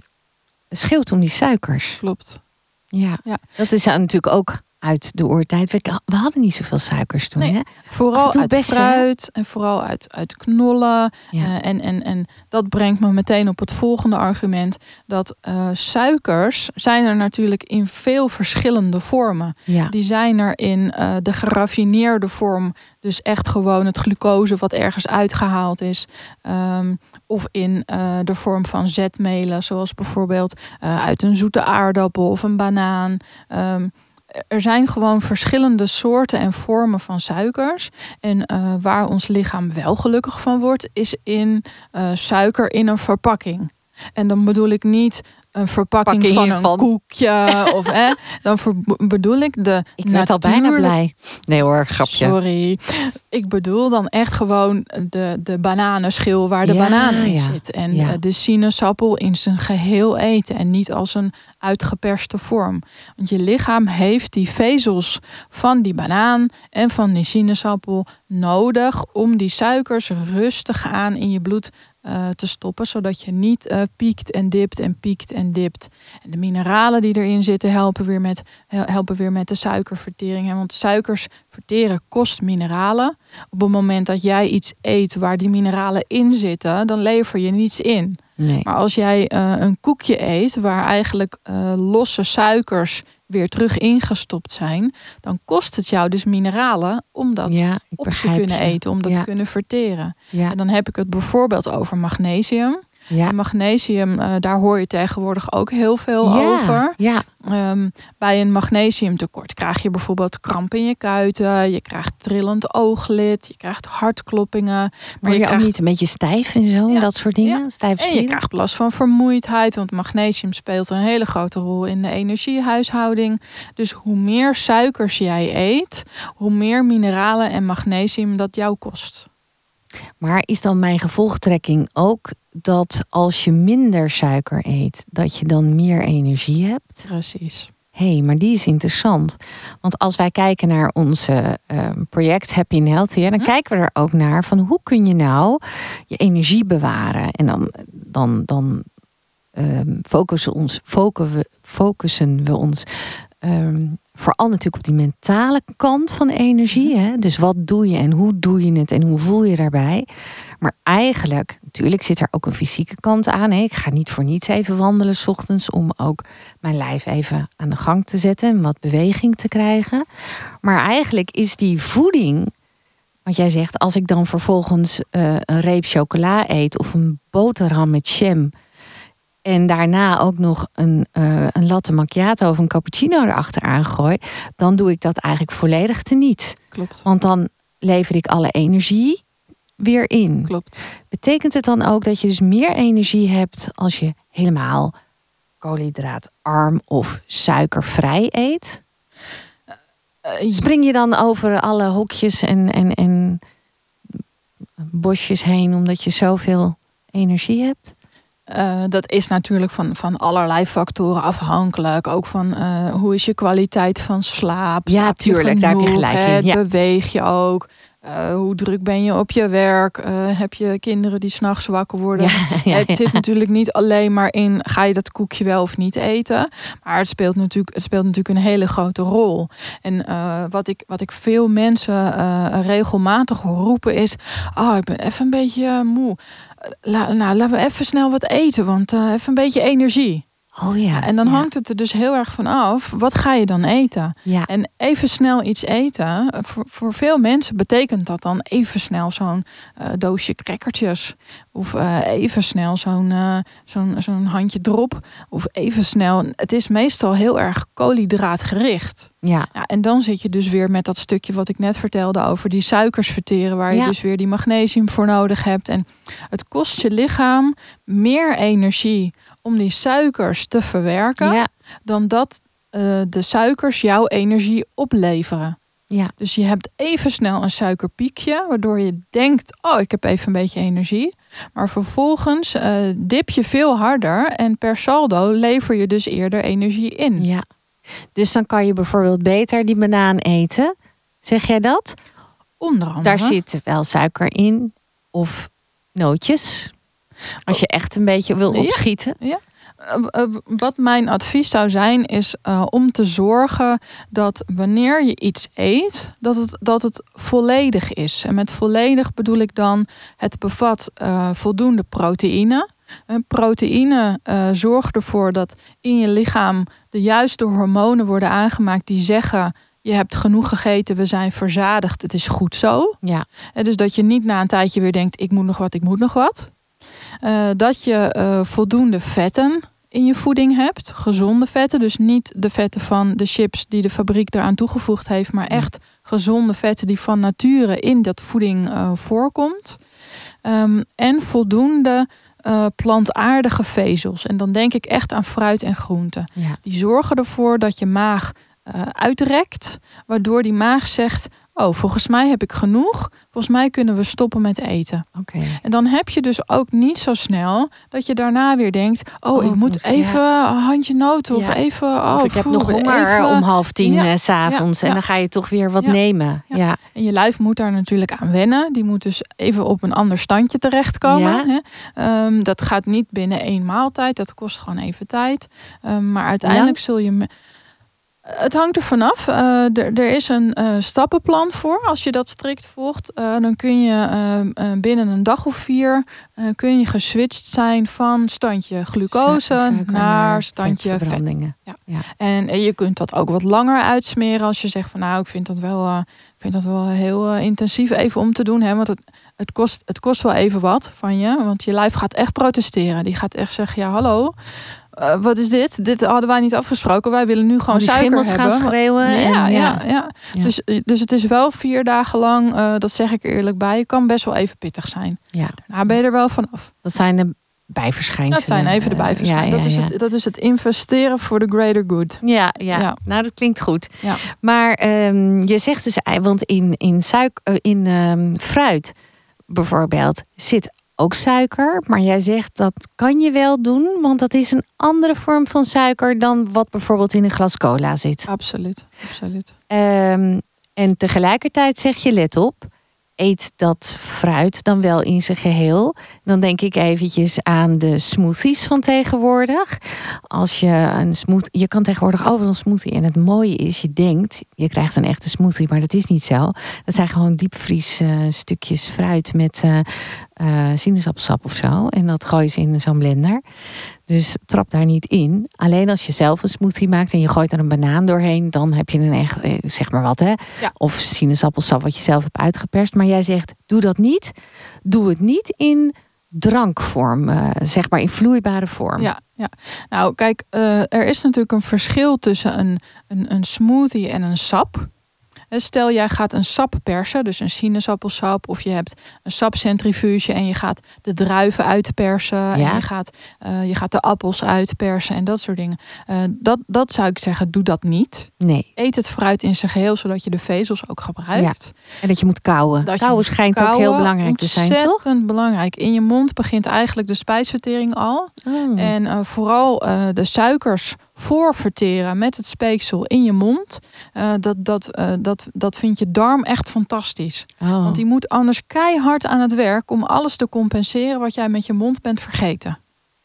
scheelt om die suikers. Klopt. Ja, ja. dat is natuurlijk ook uit de oertijd. We, we hadden niet zoveel suikers toen. Nee, hè? Vooral uit best, fruit hè? en vooral uit, uit knollen. Ja. Uh, en, en, en dat brengt me meteen op het volgende argument. Dat uh, suikers zijn er natuurlijk in veel verschillende vormen. Ja. Die zijn er in uh, de geraffineerde vorm. Dus echt gewoon het glucose wat ergens uitgehaald is. Um, of in de vorm van zetmelen. Zoals bijvoorbeeld uit een zoete aardappel of een banaan. Um, er zijn gewoon verschillende soorten en vormen van suikers. En uh, waar ons lichaam wel gelukkig van wordt, is in uh, suiker in een verpakking. En dan bedoel ik niet een verpakking van een van. koekje. of hè, dan bedoel ik de. Ik ben al bijna blij. Nee hoor, grapje. Sorry. Ik bedoel dan echt gewoon de, de bananenschil waar de ja, banaan in ja. zit. En ja. de sinaasappel in zijn geheel eten. En niet als een uitgeperste vorm. Want je lichaam heeft die vezels van die banaan en van die sinaasappel nodig om die suikers rustig aan in je bloed uh, te stoppen, zodat je niet uh, piekt en dipt en piekt en dipt. En de mineralen die erin zitten helpen weer met, helpen weer met de suikervertering. Want suikers verteren kost mineralen. Op het moment dat jij iets eet waar die mineralen in zitten, dan lever je niets in. Nee. Maar als jij uh, een koekje eet waar eigenlijk losse suikers weer terug ingestopt zijn, dan kost het jou dus mineralen om dat op te kunnen eten, om dat te kunnen verteren. En dan heb ik het bijvoorbeeld over magnesium. Ja. magnesium, uh, daar hoor je tegenwoordig ook heel veel over. Ja. Um, bij een magnesiumtekort krijg je bijvoorbeeld kramp in je kuiten, je krijgt trillend ooglid, je krijgt hartkloppingen. Maar je, je krijgt... ook niet een beetje stijf en zo, dat soort dingen? Ja. Stijf en je krijgt last van vermoeidheid, want magnesium speelt een hele grote rol in de energiehuishouding. Dus hoe meer suikers jij eet, hoe meer mineralen en magnesium dat jou kost. Maar is dan mijn gevolgtrekking ook dat als je minder suiker eet, dat je dan meer energie hebt? Precies. Hé, hey, maar die is interessant. Want als wij kijken naar onze uh, project Happy and Healthy, dan hm? kijken we er ook naar van hoe kun je nou je energie bewaren. En dan, dan, dan uh, focussen, ons, focussen, we, focussen we ons um, vooral natuurlijk op die mentale kant van de energie. Hè? Dus wat doe je en hoe doe je het en hoe voel je daarbij? Maar eigenlijk, natuurlijk zit er ook een fysieke kant aan. Hè? Ik ga niet voor niets even wandelen s ochtends om ook mijn lijf even aan de gang te zetten en wat beweging te krijgen. Maar eigenlijk is die voeding. Want jij zegt, als ik dan vervolgens uh, een reep chocola eet of een boterham met jam en daarna ook nog een, uh, een latte macchiato of een cappuccino erachteraan gooi, dan doe ik dat eigenlijk volledig teniet. Klopt. Want dan lever ik alle energie weer in. Klopt. Betekent het dan ook dat je dus meer energie hebt als je helemaal koolhydraatarm of suikervrij eet? Uh, Spring je dan over alle hokjes en, en, en bosjes heen omdat je zoveel energie hebt? Uh, dat is natuurlijk van, van allerlei factoren afhankelijk. Ook van uh, hoe is je kwaliteit van slaap. Ja, tuurlijk, daar heb je gelijk in. Ja. Beweeg je ook. Uh, hoe druk ben je op je werk? Uh, heb je kinderen die s'nachts wakker worden? Ja, ja, het zit natuurlijk niet alleen maar in ga je dat koekje wel of niet eten. Maar het speelt natuurlijk, het speelt natuurlijk een hele grote rol. En uh, wat, ik, wat ik veel mensen regelmatig roepen is: Oh, ik ben even een beetje moe. La, nou, laten we even snel wat eten, want even een beetje energie. Oh ja. En dan hangt het er dus heel erg van af, wat ga je dan eten? Ja. En even snel iets eten, voor, voor veel mensen betekent dat dan even snel zo'n uh, doosje crackertjes. Of uh, even snel zo'n uh, zo'n zo'n handje drop. Of even snel. Het is meestal heel erg koolhydraatgericht. Ja. ja. En dan zit je dus weer met dat stukje wat ik net vertelde over die suikers verteren, waar je dus weer die magnesium voor nodig hebt. En het kost je lichaam meer energie om die suikers te verwerken, ja. dan dat uh, de suikers jouw energie opleveren. Ja. Dus je hebt even snel een suikerpiekje, waardoor je denkt: oh, ik heb even een beetje energie. Maar vervolgens uh, dip je veel harder en per saldo lever je dus eerder energie in. Ja. Dus dan kan je bijvoorbeeld beter die banaan eten. Zeg jij dat? Onder andere. Daar zit wel suiker in of nootjes. Als je echt een beetje wil opschieten. Ja. Eh, eh, wat mijn advies zou zijn, is uh, om te zorgen dat wanneer je iets eet, dat het, dat het volledig is. En met volledig bedoel ik dan, het bevat uh, voldoende proteïne. En proteïne uh, zorgt ervoor dat in je lichaam de juiste hormonen worden aangemaakt die zeggen je hebt genoeg gegeten, we zijn verzadigd, het is goed zo. Ja. En dus dat je niet na een tijdje weer denkt, ik moet nog wat, ik moet nog wat. Uh, dat je uh, voldoende vetten in je voeding hebt, gezonde vetten, dus niet de vetten van de chips die de fabriek eraan toegevoegd heeft, maar echt gezonde vetten die van nature in dat voeding uh, voorkomt. Um, en voldoende uh, plantaardige vezels. En dan denk ik echt aan fruit en groenten. Ja. Die zorgen ervoor dat je maag uh, uitrekt, waardoor die maag zegt: Oh, volgens mij heb ik genoeg. Volgens mij kunnen we stoppen met eten. Oké. En dan heb je dus ook niet zo snel dat je daarna weer denkt: Oh, oh ik moet even een handje noten of even. Oh, of ik heb nog honger om half tien ja. s s'avonds. En dan ga je toch weer wat nemen. Ja. En je lijf moet daar natuurlijk aan wennen. Die moet dus even op een ander standje terechtkomen. Hè? Um, dat gaat niet binnen één maaltijd. Dat kost gewoon even tijd. Um, maar uiteindelijk zul je het hangt er vanaf. Uh, er, is een uh, stappenplan voor. Als je dat strikt volgt, uh, dan kun je binnen een dag of vier kun je geswitcht zijn van standje glucose naar standje vet. Ja. ja. En, je kunt dat ook wat langer uitsmeren als je zegt van nou, ik vind dat wel, vind dat wel heel intensief even om te doen. Hè? Want het, het, kost, het kost wel even wat van je. Want je lijf gaat echt protesteren. Die gaat echt zeggen, ja hallo. Uh, wat is dit? Dit hadden wij niet afgesproken. Wij willen nu gewoon oh, suiker hebben. gaan schreeuwen. Ja, en, ja, ja, ja. Dus, dus het is wel vier dagen lang, uh, dat zeg ik eerlijk bij, kan best wel even pittig zijn. Ja. Daarna ben je er wel vanaf. Dat zijn de bijverschijnselen. Dat zijn even de bijverschijnselen. dat, is het, dat is het investeren voor de greater good. Ja, ja. nou dat klinkt goed. Ja. Maar um, je zegt dus, want in, in, suiker, in um, fruit bijvoorbeeld zit ook suiker. Maar jij zegt dat kan je wel doen, want dat is een andere vorm van suiker dan wat bijvoorbeeld in een glas cola zit. Absoluut, absoluut. Um, en tegelijkertijd zeg je, let op, eet dat fruit dan wel in zijn geheel. Dan denk ik eventjes aan de smoothies van tegenwoordig. Als je een smoothie, je kan tegenwoordig overal een smoothie. En het mooie is, je denkt, je krijgt een echte smoothie, maar dat is niet zo. Dat zijn gewoon diepvries uh, stukjes fruit met uh, uh, sinaasappelsap of zo. En dat gooi je ze in zo'n blender. Dus trap daar niet in. Alleen als je zelf een smoothie maakt en je gooit er een banaan doorheen, dan heb je een echt, eh, zeg maar wat hè. Of sinaasappelsap wat je zelf hebt uitgeperst. Maar jij zegt, doe dat niet. Doe het niet in drankvorm, uh, zeg maar in vloeibare vorm. Ja, ja. nou kijk, uh, er is natuurlijk een verschil tussen een, een, een smoothie en een sap. Stel jij gaat een sap persen, dus een sinaasappelsap, of je hebt een sapcentrifuge en je gaat de druiven uitpersen ja. en je gaat, uh, je gaat de appels uitpersen en dat soort dingen. Uh, dat, dat zou ik zeggen, doe dat niet. Nee. Eet het fruit in zijn geheel, zodat je de vezels ook gebruikt. Ja. En dat je moet kauwen. Dat kauwen schijnt ook heel belangrijk te zijn, toch? Ontzettend belangrijk. In je mond begint eigenlijk de spijsvertering al. Oh. En uh, vooral de suikers voorverteren met het speeksel in je mond. Uh, dat, dat, uh, dat, dat vindt je darm echt fantastisch. Oh. Want die moet anders keihard aan het werk om alles te compenseren wat jij met je mond bent vergeten.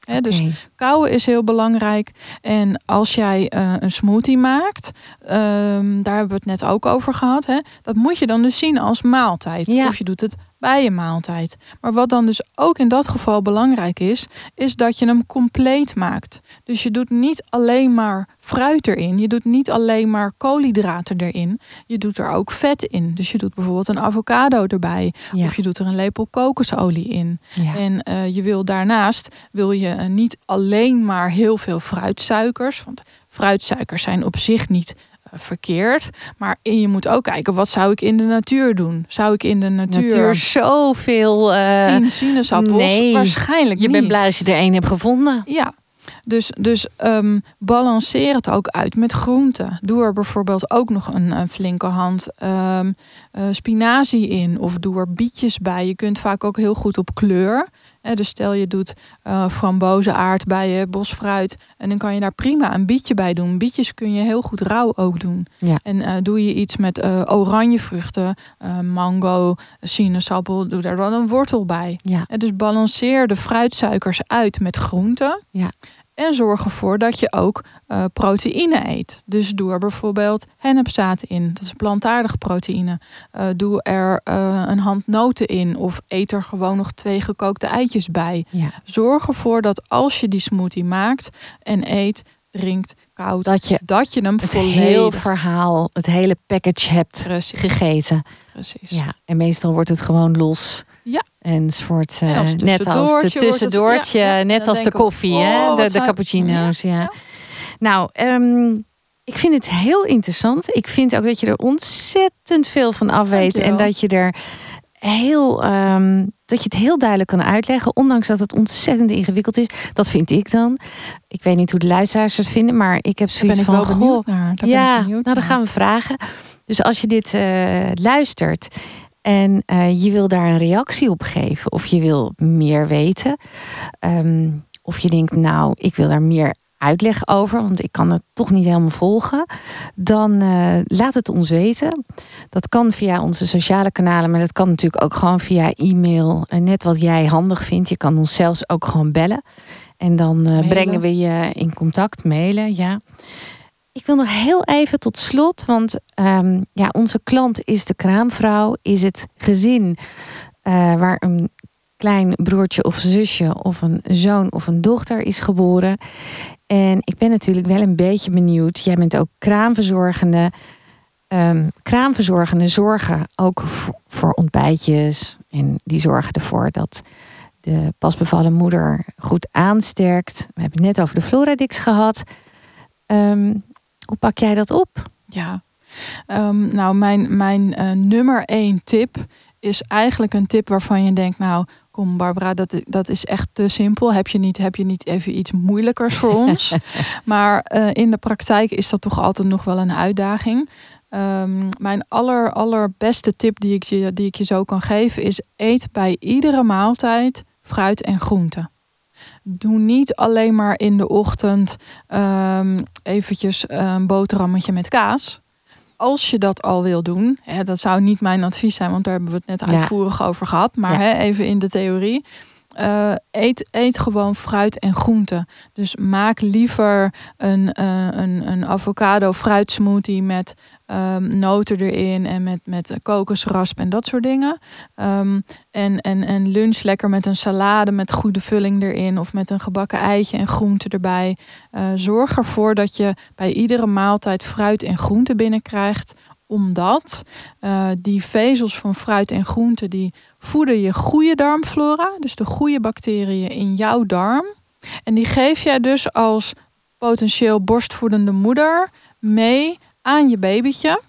He, dus kauwen is heel belangrijk. En als jij uh, een smoothie maakt, um, daar hebben we het net ook over gehad. Hè, dat moet je dan dus zien als maaltijd. Ja. Of je doet het bij je maaltijd. Maar wat dan dus ook in dat geval belangrijk is, is dat je hem compleet maakt. Dus je doet niet alleen maar fruit erin. Je doet niet alleen maar koolhydraten erin. Je doet er ook vet in. Dus je doet bijvoorbeeld een avocado erbij. Of je doet er een lepel kokosolie in. Ja. En uh, je wil daarnaast wil je uh, niet alleen maar heel veel fruitsuikers. Want fruitsuikers zijn op zich niet verkeerd. Maar je moet ook kijken, wat zou ik in de natuur doen? Zou ik in de natuur... Natuur zoveel... Uh... Tien sinaasappels? Nee. Waarschijnlijk Je bent blij als je er één hebt gevonden. Ja. Dus, dus um, balanceer het ook uit met groenten. Doe er bijvoorbeeld ook nog een, een flinke hand um, uh, spinazie in. Of doe er bietjes bij. Je kunt vaak ook heel goed op kleur dus stel je doet uh, frambozen, aardbeien, bosfruit. En dan kan je daar prima een bietje bij doen. Bietjes kun je heel goed rauw ook doen. Ja. En uh, doe je iets met uh, oranje vruchten, mango, sinaasappel, doe daar dan een wortel bij. Ja. En dus balanceer de fruitsuikers uit met groenten. Ja. En zorg ervoor dat je ook uh, proteïne eet. Dus doe er bijvoorbeeld hennepzaad in. Dat is plantaardige proteïne. Uh, doe er uh, een hand noten in. Of eet er gewoon nog twee gekookte eitjes bij. Ja. Zorg ervoor dat als je die smoothie maakt en eet, drinkt, koud, dat je, dat je hem het volledig... hele verhaal, het hele package hebt Precies. gegeten. Precies. Ja, en meestal wordt het gewoon los. Ja. En soort, uh, als net als de tussendoortje, het, ja, ja, net als de koffie, oh, hè? de, de zou... cappuccino's. Ja. Nou, um, ik vind het heel interessant. Ik vind ook dat je er ontzettend veel van af weet. En dat je er heel um, dat je het heel duidelijk kan uitleggen, ondanks dat het ontzettend ingewikkeld is. Dat vind ik dan. Ik weet niet hoe de luisteraars het vinden, maar ik heb zoiets van. Goh, ja, nou dan gaan we vragen. Dus als je dit uh, luistert en uh, je wil daar een reactie op geven, of je wil meer weten, um, of je denkt, nou, ik wil daar meer uitleg over, want ik kan het toch niet helemaal volgen, dan uh, laat het ons weten. Dat kan via onze sociale kanalen, maar dat kan natuurlijk ook gewoon via e-mail. En net wat jij handig vindt. Je kan ons zelfs ook gewoon bellen. En dan uh, brengen we je in contact, mailen, ja. Ik wil nog heel even tot slot, want um, ja, onze klant is de kraamvrouw, is het gezin uh, waar een klein broertje of zusje of een zoon of een dochter is geboren. En ik ben natuurlijk wel een beetje benieuwd. Jij bent ook kraamverzorgende. Um, kraamverzorgende zorgen ook voor, ontbijtjes. En die zorgen ervoor dat de pasbevallen moeder goed aansterkt. We hebben het net over de Floradix gehad. Um, hoe pak jij dat op? Ja, um, nou, mijn, mijn uh, nummer één tip is eigenlijk een tip waarvan je denkt, nou, kom Barbara, dat, dat is echt te simpel. Heb je niet, heb je niet even iets moeilijkers voor ons? maar uh, in de praktijk is dat toch altijd nog wel een uitdaging. Um, mijn aller, allerbeste tip die ik, je, die ik je zo kan geven is: eet bij iedere maaltijd fruit en groenten. Doe niet alleen maar in de ochtend um, eventjes een boterhammetje met kaas als je dat al wil doen, hè, dat zou niet mijn advies zijn, want daar hebben we het net uitvoerig over gehad. Maar hè, even in de theorie. Uh, eet, eet gewoon fruit en groenten. Dus maak liever een, uh, een, een avocado fruitsmoothie met um, noten erin en met, met kokosrasp en dat soort dingen. Um, en, en, en lunch lekker met een salade met goede vulling erin of met een gebakken eitje en groente erbij. Uh, zorg ervoor dat je bij iedere maaltijd fruit en groente binnenkrijgt omdat uh, die vezels van fruit en groente die voeden je goede darmflora, dus de goede bacteriën in jouw darm. En die geef jij dus als potentieel borstvoedende moeder mee aan je babytje.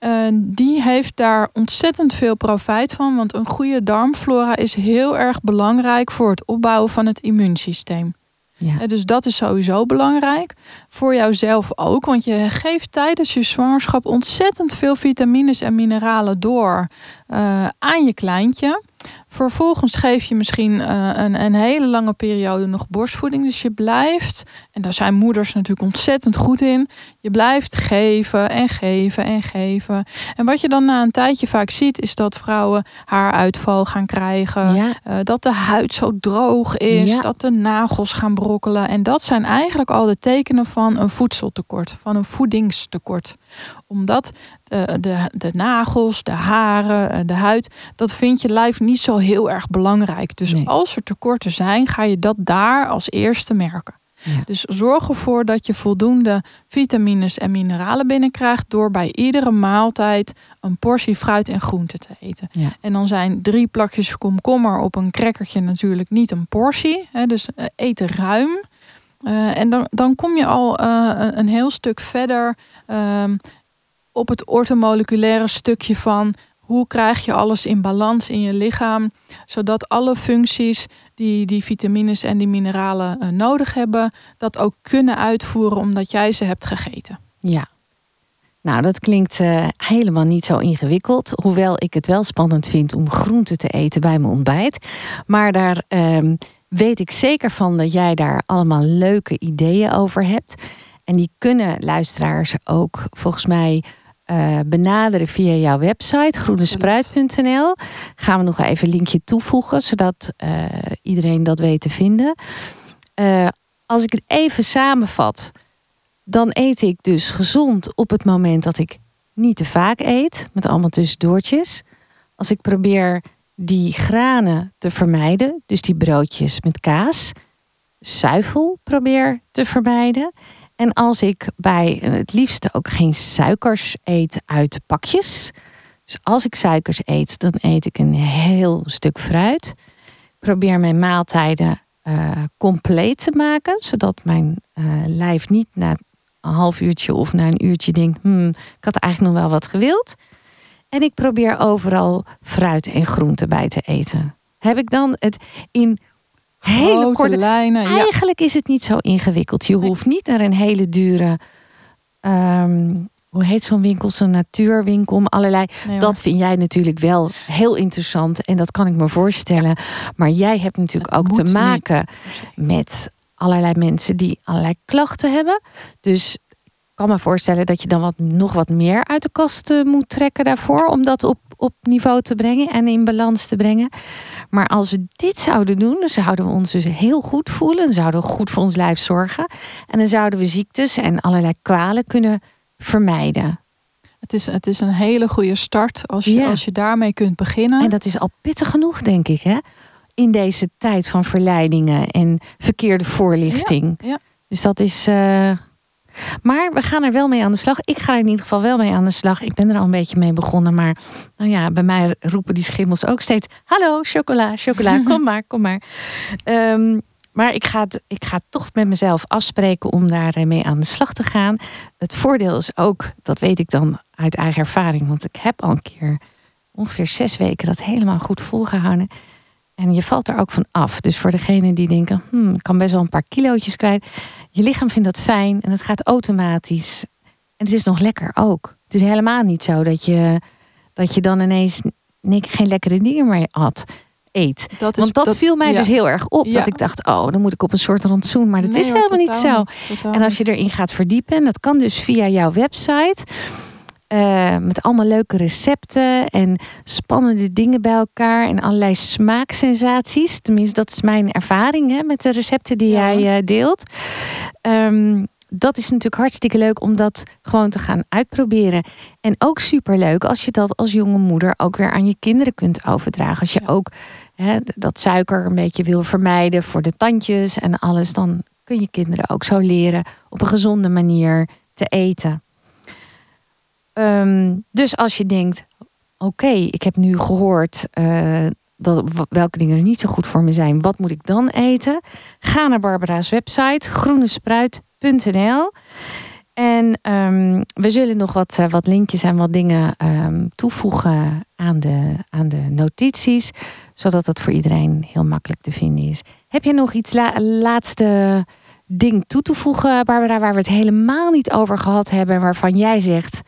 Uh, die heeft daar ontzettend veel profijt van, want een goede darmflora is heel erg belangrijk voor het opbouwen van het immuunsysteem. Ja. Dus dat is sowieso belangrijk. Voor jouzelf ook. Want je geeft tijdens je zwangerschap ontzettend veel vitamines en mineralen door uh, aan je kleintje. Vervolgens geef je misschien uh, een, een, hele lange periode nog borstvoeding. Dus je blijft, en daar zijn moeders natuurlijk ontzettend goed in. Je blijft geven en geven en geven. En wat je dan na een tijdje vaak ziet, is dat vrouwen haaruitval gaan krijgen. Ja. Uh, dat de huid zo droog is. Ja. Dat de nagels gaan brokkelen. En dat zijn eigenlijk al de tekenen van een voedseltekort, van een voedingstekort omdat de, de, de nagels, de haren, eh, de huid, dat vindt je lijf niet zo heel erg belangrijk. Dus als er tekorten zijn, ga je dat daar als eerste merken. Dus zorg ervoor dat je voldoende vitamines en mineralen binnenkrijgt door bij iedere maaltijd een portie fruit en groente te eten. En dan zijn drie plakjes komkommer op een crackertje natuurlijk niet een portie. Hè, dus eet ruim. Uh, en dan, dan kom je al uh, een heel stuk verder ehm, op het ortomoleculaire stukje van hoe krijg je alles in balans in je lichaam, zodat alle functies die die vitamines en die mineralen uh, nodig hebben, dat ook kunnen uitvoeren omdat jij ze hebt gegeten. Ja. Nou, dat klinkt helemaal niet zo ingewikkeld. Hoewel ik het wel spannend vind om groenten te eten bij mijn ontbijt. Maar daar uh, weet ik zeker van dat jij daar allemaal leuke ideeën over hebt. En die kunnen luisteraars ook volgens mij uh, benaderen via jouw website groenespruit.nl. Gaan we nog even een linkje toevoegen, zodat uh, iedereen dat weet te vinden. Uh, als ik het even samenvat, dan eet ik dus gezond op het moment dat ik niet te vaak eet, met allemaal tussendoortjes. Als ik probeer die granen te vermijden, dus die broodjes met kaas, zuivel probeer te vermijden. En als ik bij het liefste ook geen suikers eet uit pakjes. Dus als ik suikers eet, dan eet ik een heel stuk fruit. Probeer mijn maaltijden uh, compleet te maken, zodat mijn uh, lijf niet na een half uurtje of na een uurtje denkt: hmm, ik had eigenlijk nog wel wat gewild. En ik probeer overal fruit en groenten bij te eten. heb ik dan het in hele korte lijnen. Eigenlijk is het niet zo ingewikkeld. Je hoeft niet naar een hele dure. Ehm, hoe heet zo'n winkel? Zo'n natuurwinkel. Allerlei. dat vind jij natuurlijk wel heel interessant. En dat kan ik me voorstellen. Maar jij hebt natuurlijk ook te maken met allerlei mensen die allerlei klachten hebben. Dus kan me voorstellen dat je dan wat, nog wat meer uit de kast eh, moet trekken daarvoor. Om dat op, op niveau te brengen en in balans te brengen. Maar als we dit zouden doen, dan zouden we ons dus heel goed voelen. Dan zouden we goed voor ons lijf zorgen. En dan zouden we ziektes en allerlei kwalen kunnen vermijden. Het is, het is een hele goede start als je, als je daarmee kunt beginnen. En dat is al pittig genoeg, denk ik, hè? In deze tijd van verleidingen en verkeerde voorlichting. Ja, Dus dat is. Uh, maar we gaan er wel mee aan de slag. Ik ga er in ieder geval wel mee aan de slag. Ik ben er al een beetje mee begonnen. Maar nou ja, bij mij roepen die schimmels ook steeds: Hallo, chocola, chocola, kom maar, kom maar. Um, maar ik ga, het, ik ga toch met mezelf afspreken om daar mee aan de slag te gaan. Het voordeel is ook, dat weet ik dan uit eigen ervaring, want ik heb al een keer ongeveer zes weken dat helemaal goed volgehouden. En je valt er ook van af. Dus voor degenen die denken, hmm, ik kan best wel een paar kilootjes kwijt. Je lichaam vindt dat fijn en het gaat automatisch. En het is nog lekker ook. Het is helemaal niet zo dat je, dat je dan ineens geen lekkere dingen meer had. Eet. Dat is, Want dat, viel mij dus heel erg op. Dat ik dacht, oh, dan moet ik op een soort rantsoen. Maar dat is helemaal niet zo. en als je erin gaat verdiepen, en dat kan dus via jouw website. Uh, met allemaal leuke recepten en spannende dingen bij elkaar en allerlei smaaksensaties. Tenminste, dat is mijn ervaring hè, met de recepten die jij uh, deelt. Um, dat is natuurlijk hartstikke leuk om dat gewoon te gaan uitproberen. En ook super leuk als je dat als jonge moeder ook weer aan je kinderen kunt overdragen. Als je ook hè, dat suiker een beetje wil vermijden voor de tandjes en alles, dan kun je kinderen ook zo leren op een gezonde manier te eten. Ehm, dus als je denkt, oké, ik heb nu gehoord uh, dat, welke dingen niet zo goed voor me zijn, wat moet ik dan eten? Ga naar Barbara's website, groenespruit.nl. En um, we zullen nog wat, uh, wat linkjes en wat dingen um, toevoegen aan de, aan de notities, zodat het voor iedereen heel makkelijk te vinden is. Heb je nog iets la laatste ding toe te voegen, Barbara, waar we het helemaal niet over gehad hebben, waarvan jij zegt,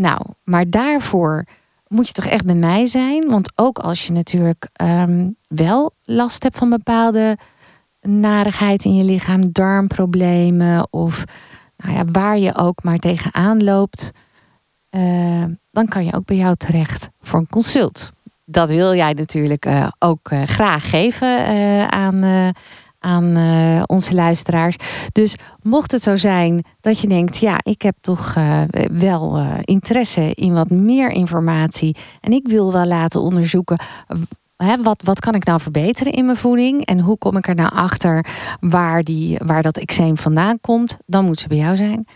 nou, maar daarvoor moet je toch echt bij mij zijn? Want ook als je natuurlijk um, wel last hebt van bepaalde narigheid in je lichaam, darmproblemen of nou ja, waar je ook maar tegenaan loopt, uh, dan kan je ook bij jou terecht voor een consult. Dat wil jij natuurlijk uh, ook uh, graag geven aan, aan uh, onze luisteraars. Dus mocht het zo zijn dat je denkt, ja, ik heb toch uh, wel uh, interesse in wat meer informatie en ik wil wel laten onderzoeken. Wat, wat kan ik nou verbeteren in mijn voeding? En hoe kom ik er nou achter waar, die, waar dat eczeem vandaan komt? Dan moet ze bij jou zijn.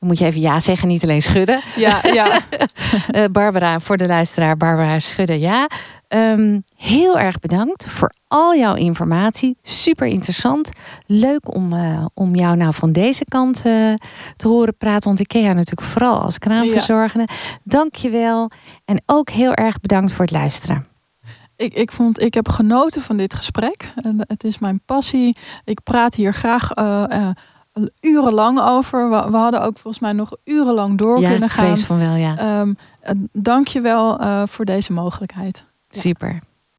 Dan moet je even ja zeggen, niet alleen schudden. Ja, ja. Barbara, voor de luisteraar, Barbara schudden ja. Um, heel erg bedankt voor al jouw informatie. Super interessant. Leuk om, uh, om jou nou van deze kant uh, te horen praten. Want ik ken jou natuurlijk vooral als kraamverzorgende. Ja. Dank je wel. En ook heel erg bedankt voor het luisteren. Ik, ik, vond, ik heb genoten van dit gesprek. Het is mijn passie. Ik praat hier graag uh, urenlang over. We, we, hadden ook volgens mij nog urenlang door ja, kunnen gaan. van wel, ja. Um, Dank je wel voor deze mogelijkheid. Super.